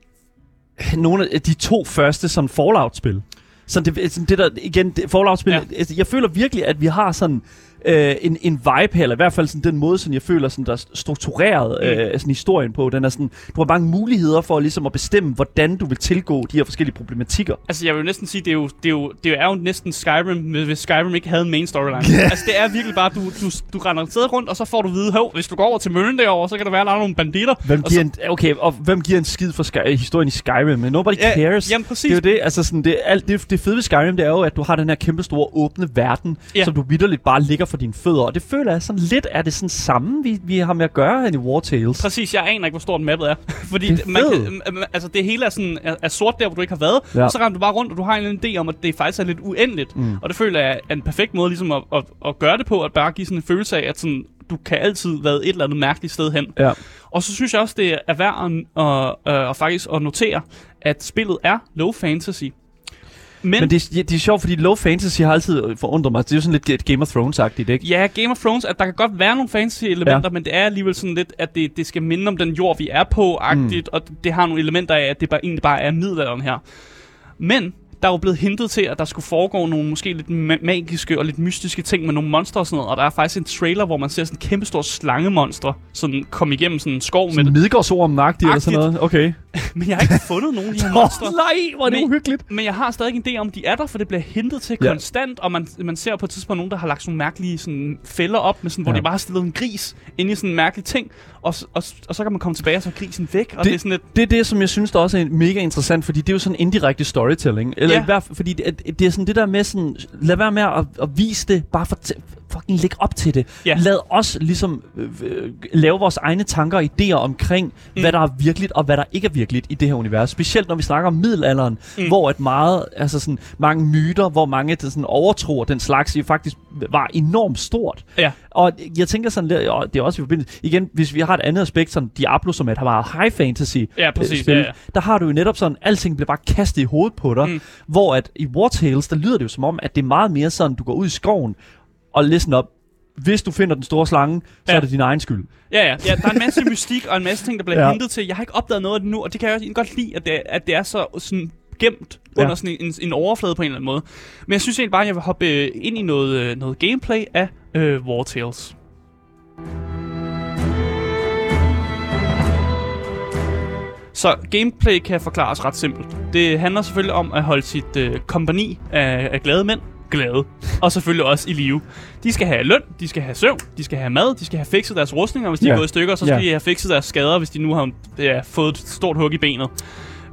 Nogle af de to første sådan Fallout-spil. Så det, sådan det der, igen, Fallout-spil, ja. Altså, jeg føler virkelig, at vi har sådan øh, en, en vibe her, eller i hvert fald sådan den måde, sådan jeg føler, sådan, der er struktureret mm. øh, sådan historien på. Den er sådan, du har mange muligheder for ligesom at bestemme, hvordan du vil tilgå de her forskellige problematikker. Altså jeg vil jo næsten sige, det er jo, det er jo, det er jo næsten Skyrim, hvis Skyrim ikke havde en main storyline. Yeah. Altså det er virkelig bare, du, du, du render et sted rundt, og så får du vide, hov, hvis du går over til møllen derovre, så kan der være, der er nogle banditter. Hvem giver så, en, okay, og hvem giver en skid for Sky, historien i Skyrim? Nobody ja, cares. Jamen præcis. Det er jo det, altså sådan, det, alt, det, det fede ved Skyrim, det er jo, at du har den her kæmpe store åbne verden, ja. som du vidderligt bare ligger for dine fødder. Og det føler jeg sådan lidt, er det sådan samme, vi, vi har med at gøre her i War Tales. Præcis, jeg aner ikke, hvor stort mappet er. Fordi det, er man kan, altså, det hele er, sådan, er, er sort der, hvor du ikke har været. Ja. Og så render du bare rundt, og du har en idé om, at det faktisk er lidt uendeligt. Mm. Og det føler jeg er en perfekt måde ligesom at, at, at gøre det på, at bare give sådan en følelse af, at sådan, du kan altid være et eller andet mærkeligt sted hen. Ja. Og så synes jeg også, det er værd at, at, at, at faktisk at notere, at spillet er low fantasy. Men, Men det, det er sjovt, fordi low fantasy har altid forundret mig. Det er jo sådan lidt Game of Thrones-agtigt, ikke? Ja, Game of Thrones, at der kan godt være nogle fantasy-elementer, ja. men det er alligevel sådan lidt, at det, det skal minde om den jord, vi er på-agtigt, mm. og det har nogle elementer af, at det bare, egentlig bare er middelalderen her. Men der er jo blevet hintet til, at der skulle foregå nogle måske lidt ma- magiske og lidt mystiske ting med nogle monster og sådan noget. Og der er faktisk en trailer, hvor man ser sådan en kæmpe stor slangemonster sådan komme igennem sådan en skov sådan med det. Midgårdsorm eller sådan noget? Okay. men jeg har ikke fundet nogen af de her monstre. Nej, hvor er det men, uhyggeligt. Men jeg har stadig en idé om, de er der, for det bliver hintet til ja. konstant. Og man, man ser på et tidspunkt nogen, der har lagt sådan nogle mærkelige sådan, fælder op, med sådan, hvor ja. de bare har stillet en gris ind i sådan en mærkelig ting. Og, og, og, så kan man komme tilbage, og så er grisen væk. Og det, det, er sådan et... det er det, som jeg synes, der også er mega interessant, fordi det er jo sådan indirekte storytelling. Eller ja. i hvert fald, fordi det, det er sådan det der med sådan, lad være med at, at vise det, bare for fucking lægge op til det. Ja. Lad os ligesom øh, øh, lave vores egne tanker og idéer omkring, mm. hvad der er virkeligt og hvad der ikke er virkeligt i det her univers. Specielt når vi snakker om middelalderen, mm. hvor et meget, altså sådan, mange myter, hvor mange der sådan overtror den slags, jo faktisk var enormt stort. Ja. Og jeg tænker sådan, lidt- og det er også i forbindelse, igen, hvis vi har et andet aspekt, som Diablo, som er et meget high fantasy Ja, præcis, øh, spil, ja, ja. der har du jo netop sådan, alting bliver bare kastet i hovedet på dig, mm. hvor at i War Tales, der lyder det jo som om, at det er meget mere sådan, du går ud i skoven og listen op, hvis du finder den store slange, så Ja. er det din egen skyld. Ja, ja, ja, der er en masse mystik og en masse ting, der bliver Ja. hentet til. Jeg har ikke opdaget noget af det nu, og det kan jeg også godt lide, at det, at det er så sådan gemt Ja. under sådan en, en overflade på en eller anden måde. Men jeg synes egentlig bare, at jeg vil hoppe øh, ind i noget, øh, noget gameplay af øh, War Tales. Så gameplay kan forklares ret simpelt. Det handler selvfølgelig om at holde sit øh, kompani af, af glade mænd glade. Og selvfølgelig også i live. De skal have løn, de skal have søvn, de skal have mad, de skal have fikset deres rustninger, hvis de Ja. er gået i stykker, så skal Ja. de have fikset deres skader, hvis de nu har ja, fået et stort hug i benet.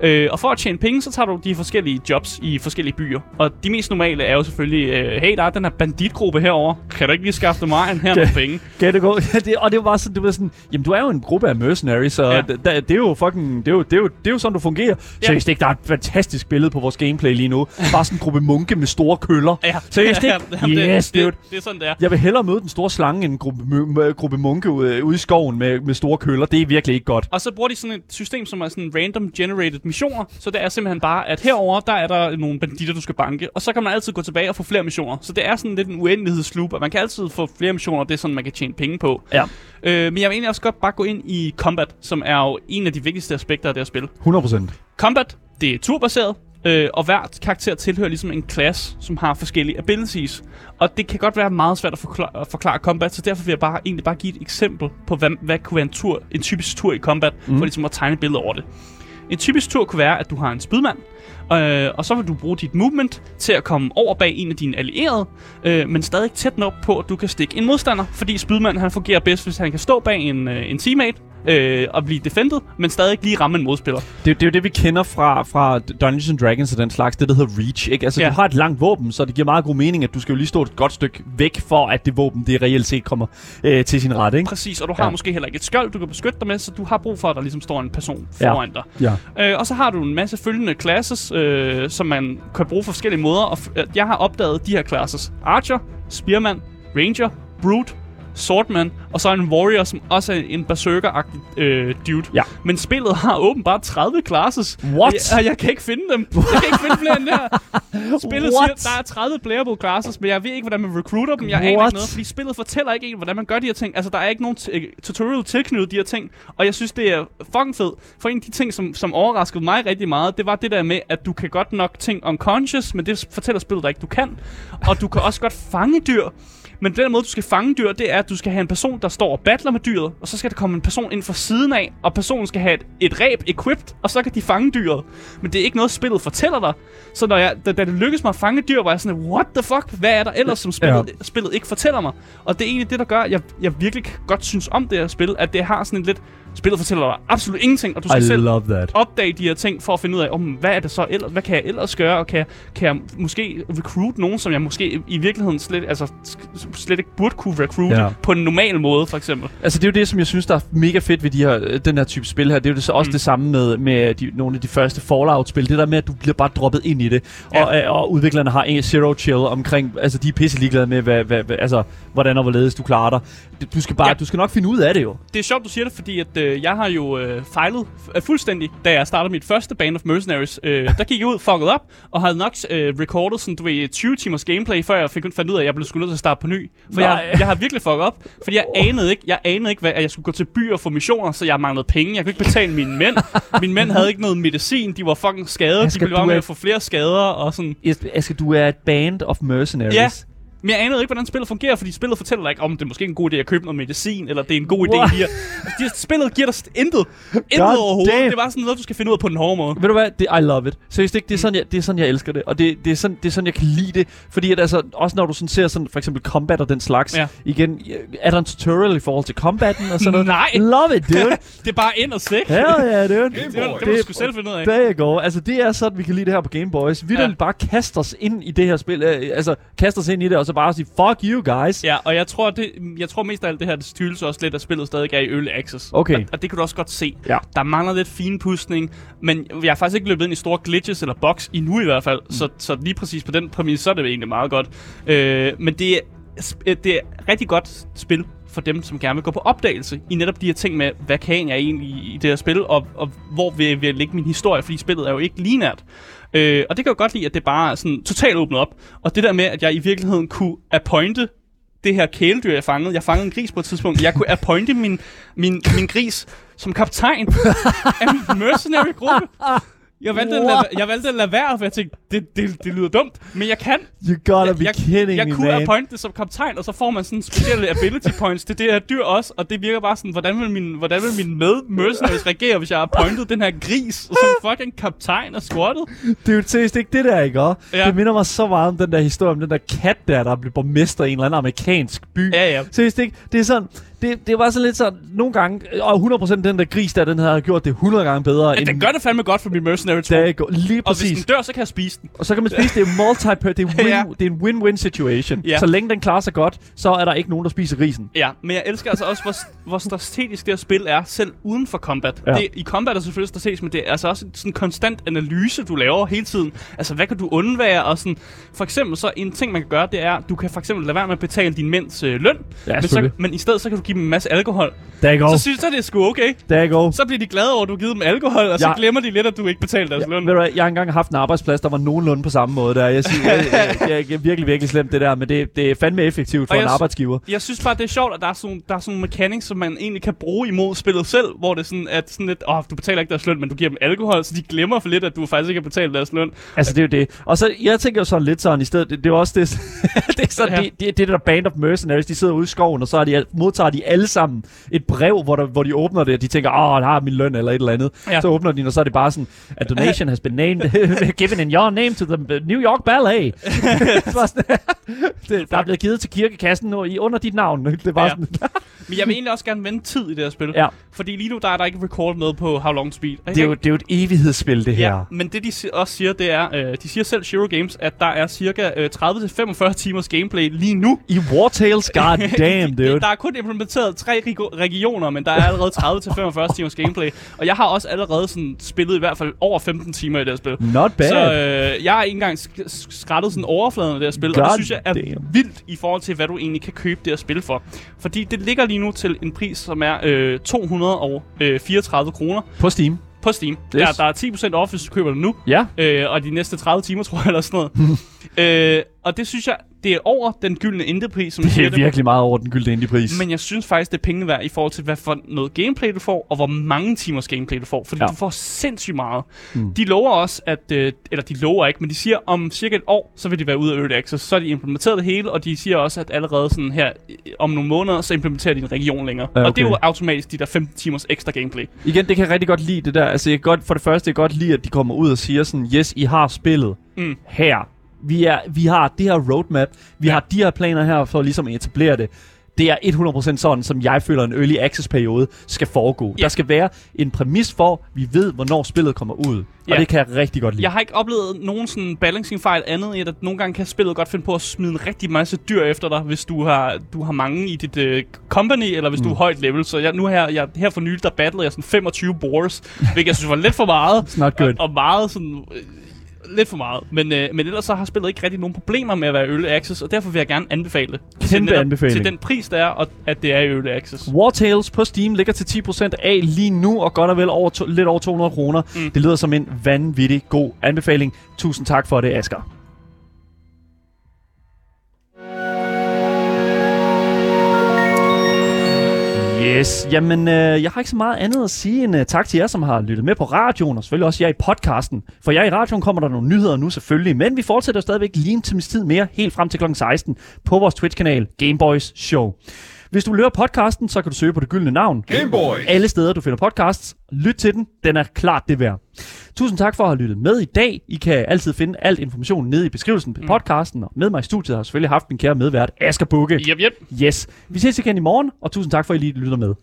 Øh, og for at tjene penge, så tager du de forskellige jobs i forskellige byer. Og de mest normale er jo selvfølgelig, øh, hey, der er den her banditgruppe herover. Kan du ikke lige skaffe dem mig en her nogle penge? Kan det gå? Ja, det, og det var bare sådan, du ved sådan, jamen du er jo en gruppe af mercenaries, så Ja. ja. det, det, er jo fucking, det er jo, det er jo, det er jo sådan, du fungerer. Ja. Seriøst ikke, der er et fantastisk billede på vores gameplay lige nu. Bare sådan en gruppe munke med store køller. Ja, Seriøst ikke? Jamen, yes, det, dude. det, det, er sådan, det er. Jeg vil hellere møde den store slange end en gruppe, mø- mø- gruppe munke ude, ude i skoven med, med store køller. Det er virkelig ikke godt. Og så bruger de sådan et system, som er sådan random generated missioner. Så det er simpelthen bare, at herover der er der nogle banditter, du skal banke. Og så kan man altid gå tilbage og få flere missioner. Så det er sådan lidt en uendelighedsloop, og man kan altid få flere missioner, og det er sådan, man kan tjene penge på. Ja. Øh, men jeg vil egentlig også godt bare gå ind i combat, som er jo en af de vigtigste aspekter af det her spil. 100 procent. Combat, det er turbaseret, øh, og hver karakter tilhører ligesom en klasse, som har forskellige abilities. Og det kan godt være meget svært at forklare, at forklare combat, så derfor vil jeg bare egentlig bare give et eksempel på, hvad, hvad kunne være en, tur, en typisk tur i combat, mm. for ligesom at tegne et billede over det. En typisk tur kunne være, at du har en spydmand, øh, og så vil du bruge dit movement til at komme over bag en af dine allierede, øh, men stadig tæt nok på, at du kan stikke en modstander, fordi spydmanden han fungerer bedst, hvis han kan stå bag en, øh, en teammate, øh, og blive defended, men stadig ikke lige ramme en modspiller. Det, det er jo det, vi kender fra, fra Dungeons and Dragons og den slags, det der hedder Reach, ikke? Altså, Ja. ja. du har et langt våben, så det giver meget god mening, at du skal jo lige stå et godt stykke væk, for at det våben, det reelt set kommer øh, til sin ret, ikke? Præcis, og du har Ja. måske heller ikke et skjold, du kan beskytte dig med, så du har brug for, at der ligesom står en person Ja. foran dig. Ja. Øh, og så har du en masse følgende classes, øh, som man kan bruge på forskellige måder. Og jeg har opdaget de her classes. Archer, Spearman, Ranger, Brute, Swordman, og så en Warrior, som også er en berserker-agtig øh, dude. Ja. Men spillet har åbenbart 30 classes. What? Og jeg, og jeg kan ikke finde dem. Jeg kan ikke finde flere end det her. Spillet What? siger, der er 30 playable classes, men jeg ved ikke, hvordan man recruiter dem. Jeg aner What? ikke noget, fordi spillet fortæller ikke en, hvordan man gør de her ting. Altså, der er ikke nogen øh, tutorial tilknyttet de her ting. Og jeg synes, det er fucking fedt. For en af de ting, som, som overraskede mig rigtig meget, det var det der med, at du kan godt nok ting unconscious, men det fortæller spillet dig ikke, du kan. Og du kan også godt fange dyr. Men den måde, du skal fange dyr, det er, at du skal have en person, der står og battler med dyret, og så skal der komme en person ind fra siden af, og personen skal have et, et ræb equipped, og så kan de fange dyret. Men det er ikke noget, spillet fortæller dig. Så når jeg, da, da det lykkedes mig at fange dyr, var jeg sådan, what the fuck? Hvad er der ellers, som spillet, ja. spillet ikke fortæller mig? Og det er egentlig det, der gør, at jeg, jeg virkelig godt synes om det her spil, at det har sådan en lidt... Spillet fortæller dig absolut ingenting, og du skal I selv love that. opdage de her ting for at finde ud af, om, hvad er det så ellers, hvad kan jeg ellers gøre, og kan, kan jeg måske recruit nogen, som jeg måske i virkeligheden slet, altså, slet ikke burde kunne recruit Ja. ja. på en normal måde, for eksempel. Altså, det er jo det, som jeg synes, der er mega fedt ved de her, øh, den her type spil her. Det er jo det, så også mm. det samme med, med de, nogle af de første Fallout-spil. Det der med, at du bliver bare droppet ind i det. Ja. Og, øh, og udviklerne har en zero chill omkring, altså de er pisse ligeglade med, hvad, hvad, hvad, altså, hvordan og hvorledes du klarer dig. Du skal bare, Ja. du skal nok finde ud af det jo. Det er sjovt, du siger det, fordi at, øh, jeg har jo øh, fejlet f- fuldstændig, da jeg startede mit første Band of Mercenaries. Øh, der gik jeg ud, fucket op, og havde nok øh, recordet sådan, du ved, 20 timers gameplay, før jeg fik fandt ud af, at jeg blev skulle nødt til at starte på ny. For jeg, Nej. jeg har virkelig fucket op, fordi jeg anede ikke, jeg anede ikke, hvad, at jeg skulle gå til byer og få missioner, så jeg manglede penge. Jeg kunne ikke betale mine mænd. Mine mænd havde ikke noget medicin, de var fucking skadet, de Asger, blev du med at få flere skader og sådan. Aske, du er et band of mercenaries. Ja. Men jeg anede ikke, hvordan spillet fungerer, fordi spillet fortæller dig ikke, om det er måske en god idé at købe noget medicin, eller det er en god idé What? at... De, spillet giver dig intet. Intet God overhovedet. damn. Det er bare sådan noget, du skal finde ud af på den hårde måde. Ved du hvad? Det, I love it. Seriøst ikke? Det er, sådan, jeg, det er sådan, jeg elsker det. Og det, det, er sådan, det er sådan, jeg kan lide det. Fordi at, altså, også når du sådan ser sådan, for eksempel combat og den slags. Ja. Igen, er der en tutorial i forhold til combatten og sådan noget? Nej. Love it, dude. det er bare ind og. Hell yeah, dude. Det, var, det må du sgu selv finde ud af. You go. Altså, det er sådan, vi kan lide det her på Game Boys. Vi Ja. bare kaste os ind i det her spil. Øh, altså, kaste os ind i det, og så bare at sige, fuck you guys. Ja, og jeg tror, det, jeg tror mest af alt det her, det skyldes også lidt, at spillet stadig er i early access. Okay. Og, og det kan du også godt se. Ja. Der mangler lidt finpudsning, men jeg har faktisk ikke løbet ind i store glitches eller bugs endnu i hvert fald. Mm. Så, så lige præcis på den præmis, så er det egentlig meget godt. Øh, men det er, sp- det er rigtig godt spil for dem, som gerne vil gå på opdagelse i netop de her ting med, hvad kan jeg egentlig i det her spil, og, og hvor vil jeg, vil jeg lægge min historie, fordi spillet er jo ikke linært. Øh, og det kan jeg godt lide, at det bare er sådan totalt åbnet op. Og det der med, at jeg i virkeligheden kunne appointe det her kæledyr, jeg fangede. Jeg fangede en gris på et tidspunkt. Jeg kunne appointe min, min, min gris som kaptajn af min mercenary-gruppe. Jeg valgte, at lade, jeg valgte at lade være, for jeg tænkte, det, det, det lyder dumt, men jeg kan. You gotta Jeg, be jeg, kidding jeg me, kunne man. appointe det som kaptajn, og så får man sådan specielle ability points til det her dyr også, og det virker bare sådan, hvordan vil min, hvordan vil min med mercenaries reagere, hvis jeg har appointet den her gris som fucking kaptajn og squattet? Det er jo seriøst ikke det der, ikke? Ja. Det minder mig så meget om den der historie om den der kat der, der blev borgmester i en eller anden amerikansk by. Ja, ja. Seriøst ikke? Det er sådan, det, det var sådan lidt sådan, nogle gange, og 100% den der gris der, den havde gjort det 100 gange bedre. Ja, den gør det fandme godt for min mercenary tro. det går, lige Og hvis præcis. den dør, så kan jeg spise den. Og så kan man spise, det er multi det er, win, Ja. det er en win-win situation. Ja. Så længe den klarer sig godt, så er der ikke nogen, der spiser grisen. Ja, men jeg elsker altså også, hvor, hvor strategisk det her spil er, selv uden for combat. Ja. Ja. Det, I combat er selvfølgelig strategisk, men det er altså også sådan en konstant analyse, du laver hele tiden. Altså, hvad kan du undvære? Og sådan, for eksempel så en ting, man kan gøre, det er, du kan for eksempel lade være med at betale din mænds øh, løn. men, så, men i stedet så kan du give dem en masse alkohol. Der går. Så synes jeg, det er sgu okay. Der går. Så bliver de glade over, at du har givet dem alkohol, og så Ja. glemmer de lidt, at du ikke betaler deres Ja, løn. ved du jeg har engang haft en arbejdsplads, der var nogenlunde på samme måde der. Jeg siger, jeg, jeg, jeg, jeg, er virkelig, virkelig slemt det der, men det, det er fandme effektivt for Og en jeg- arbejdsgiver. Jeg synes bare, det er sjovt, at der er sådan, der er sådan nogle mechanics, som man egentlig kan bruge imod spillet selv, hvor det er sådan, at sådan lidt, åh, du betaler ikke deres løn, men du giver dem alkohol, så de glemmer for lidt, at du faktisk ikke har betalt deres løn. Altså, det er jo det. Og så, jeg tænker jo sådan lidt sådan i stedet, det, det er også det, det er sådan, Ja. det, det, det der band of mercenaries, de sidder ude i skoven, og så er de, modtager de alle sammen et brev, hvor, der, hvor de åbner det, og de tænker, åh, der har min løn, eller et eller andet. Ja. Så åbner de, og så er det bare sådan, a donation has been named, given in your name to the New York Ballet. det der er blevet givet til kirkekassen nu, i under dit navn. Det var Ja. sådan, Men jeg vil egentlig også gerne vende tid i det her spil. Ja. Fordi lige nu, der er der ikke record med på How Long Speed. det, er jo, det er jo et evighedsspil, det her. Ja, men det de også siger, det er, øh, de siger selv Shiro Games, at der er cirka øh, 30-45 timers gameplay lige nu. I War Tales, god damn, dude. Der er kun implementeret tre rego- regioner, men der er allerede 30-45 timers gameplay. Og jeg har også allerede sådan spillet i hvert fald over 15 timer i det her spil. Not bad. Så øh, jeg har ikke engang sk- sk- skrættet sådan overfladen af det her spil, og God det synes jeg er damn. vildt i forhold til, hvad du egentlig kan købe det her spil for. Fordi det ligger lige nu til en pris, som er øh, 234 kroner På Steam. på Steam. Yes. Der, der er 10% off, hvis du køber det nu, Ja. øh, og de næste 30 timer, tror jeg, eller sådan noget. øh, og det synes jeg, det er over den gyldne indie-pris, som Det er virkelig meget over den gyldne indie-pris. men jeg synes faktisk, det er pengene værd i forhold til, hvad for noget gameplay du får, og hvor mange timers gameplay du får. Fordi Ja. du får sindssygt meget. Mm. De lover også, at... Øh, eller de lover ikke, men de siger, om cirka et år, så vil de være ude af Early Access. Så har de implementeret det hele, og de siger også, at allerede sådan her, øh, om nogle måneder, så implementerer de en region længere. Ja, okay. Og det er jo automatisk de der 15 timers ekstra gameplay. Igen, det kan jeg rigtig godt lide, det der. Altså, jeg kan godt, for det første, jeg kan godt lide, at de kommer ud og siger sådan, yes, I har spillet Mm. her. Vi, er, vi har det her roadmap. Vi ja. Har de her planer her for ligesom at etablere det. Det er 100% sådan, som jeg føler, en early access periode skal foregå. Ja. Der skal være en præmis for, vi ved, hvornår spillet kommer ud. Og Ja. det kan jeg rigtig godt lide. Jeg har ikke oplevet nogen sådan balancing fejl andet end, at nogle gange kan spillet godt finde på at smide en rigtig masse dyr efter dig, hvis du har, du har mange i dit øh, company, eller hvis mm. du er højt level. Så jeg, nu her, jeg, her for nylig, der battlede jeg sådan 25 boars, hvilket jeg synes var lidt for meget. It's not good. Og, og meget sådan... Lidt for meget. Men, øh, men ellers så har spillet ikke rigtig nogen problemer med at være Early Access, og derfor vil jeg gerne anbefale det. Til Kæmpe netop- anbefaling. Til den pris, der er, og at det er i Early Access. War Tales på Steam ligger til 10% af lige nu, og godt og vel over to, lidt over 200 kroner. Mm. Det lyder som en vanvittig god anbefaling. Tusind tak for det, Asger. Yes, jamen øh, jeg har ikke så meget andet at sige end øh, tak til jer, som har lyttet med på radioen, og selvfølgelig også jer i podcasten. For jer i radioen kommer der nogle nyheder nu selvfølgelig, men vi fortsætter stadigvæk lige en times tid mere, helt frem til kl. 16, på vores Twitch-kanal Gameboys Show. Hvis du vil høre podcasten, så kan du søge på det gyldne navn. Gameboy. Alle steder, du finder podcasts. Lyt til den. Den er klart det værd. Tusind tak for at have lyttet med i dag. I kan altid finde al information nede i beskrivelsen på podcasten. Og med mig i studiet har jeg selvfølgelig haft min kære medvært, Asger Bukke. Yep, yep. Yes. Vi ses igen i morgen, og tusind tak for, at I lige lytter med.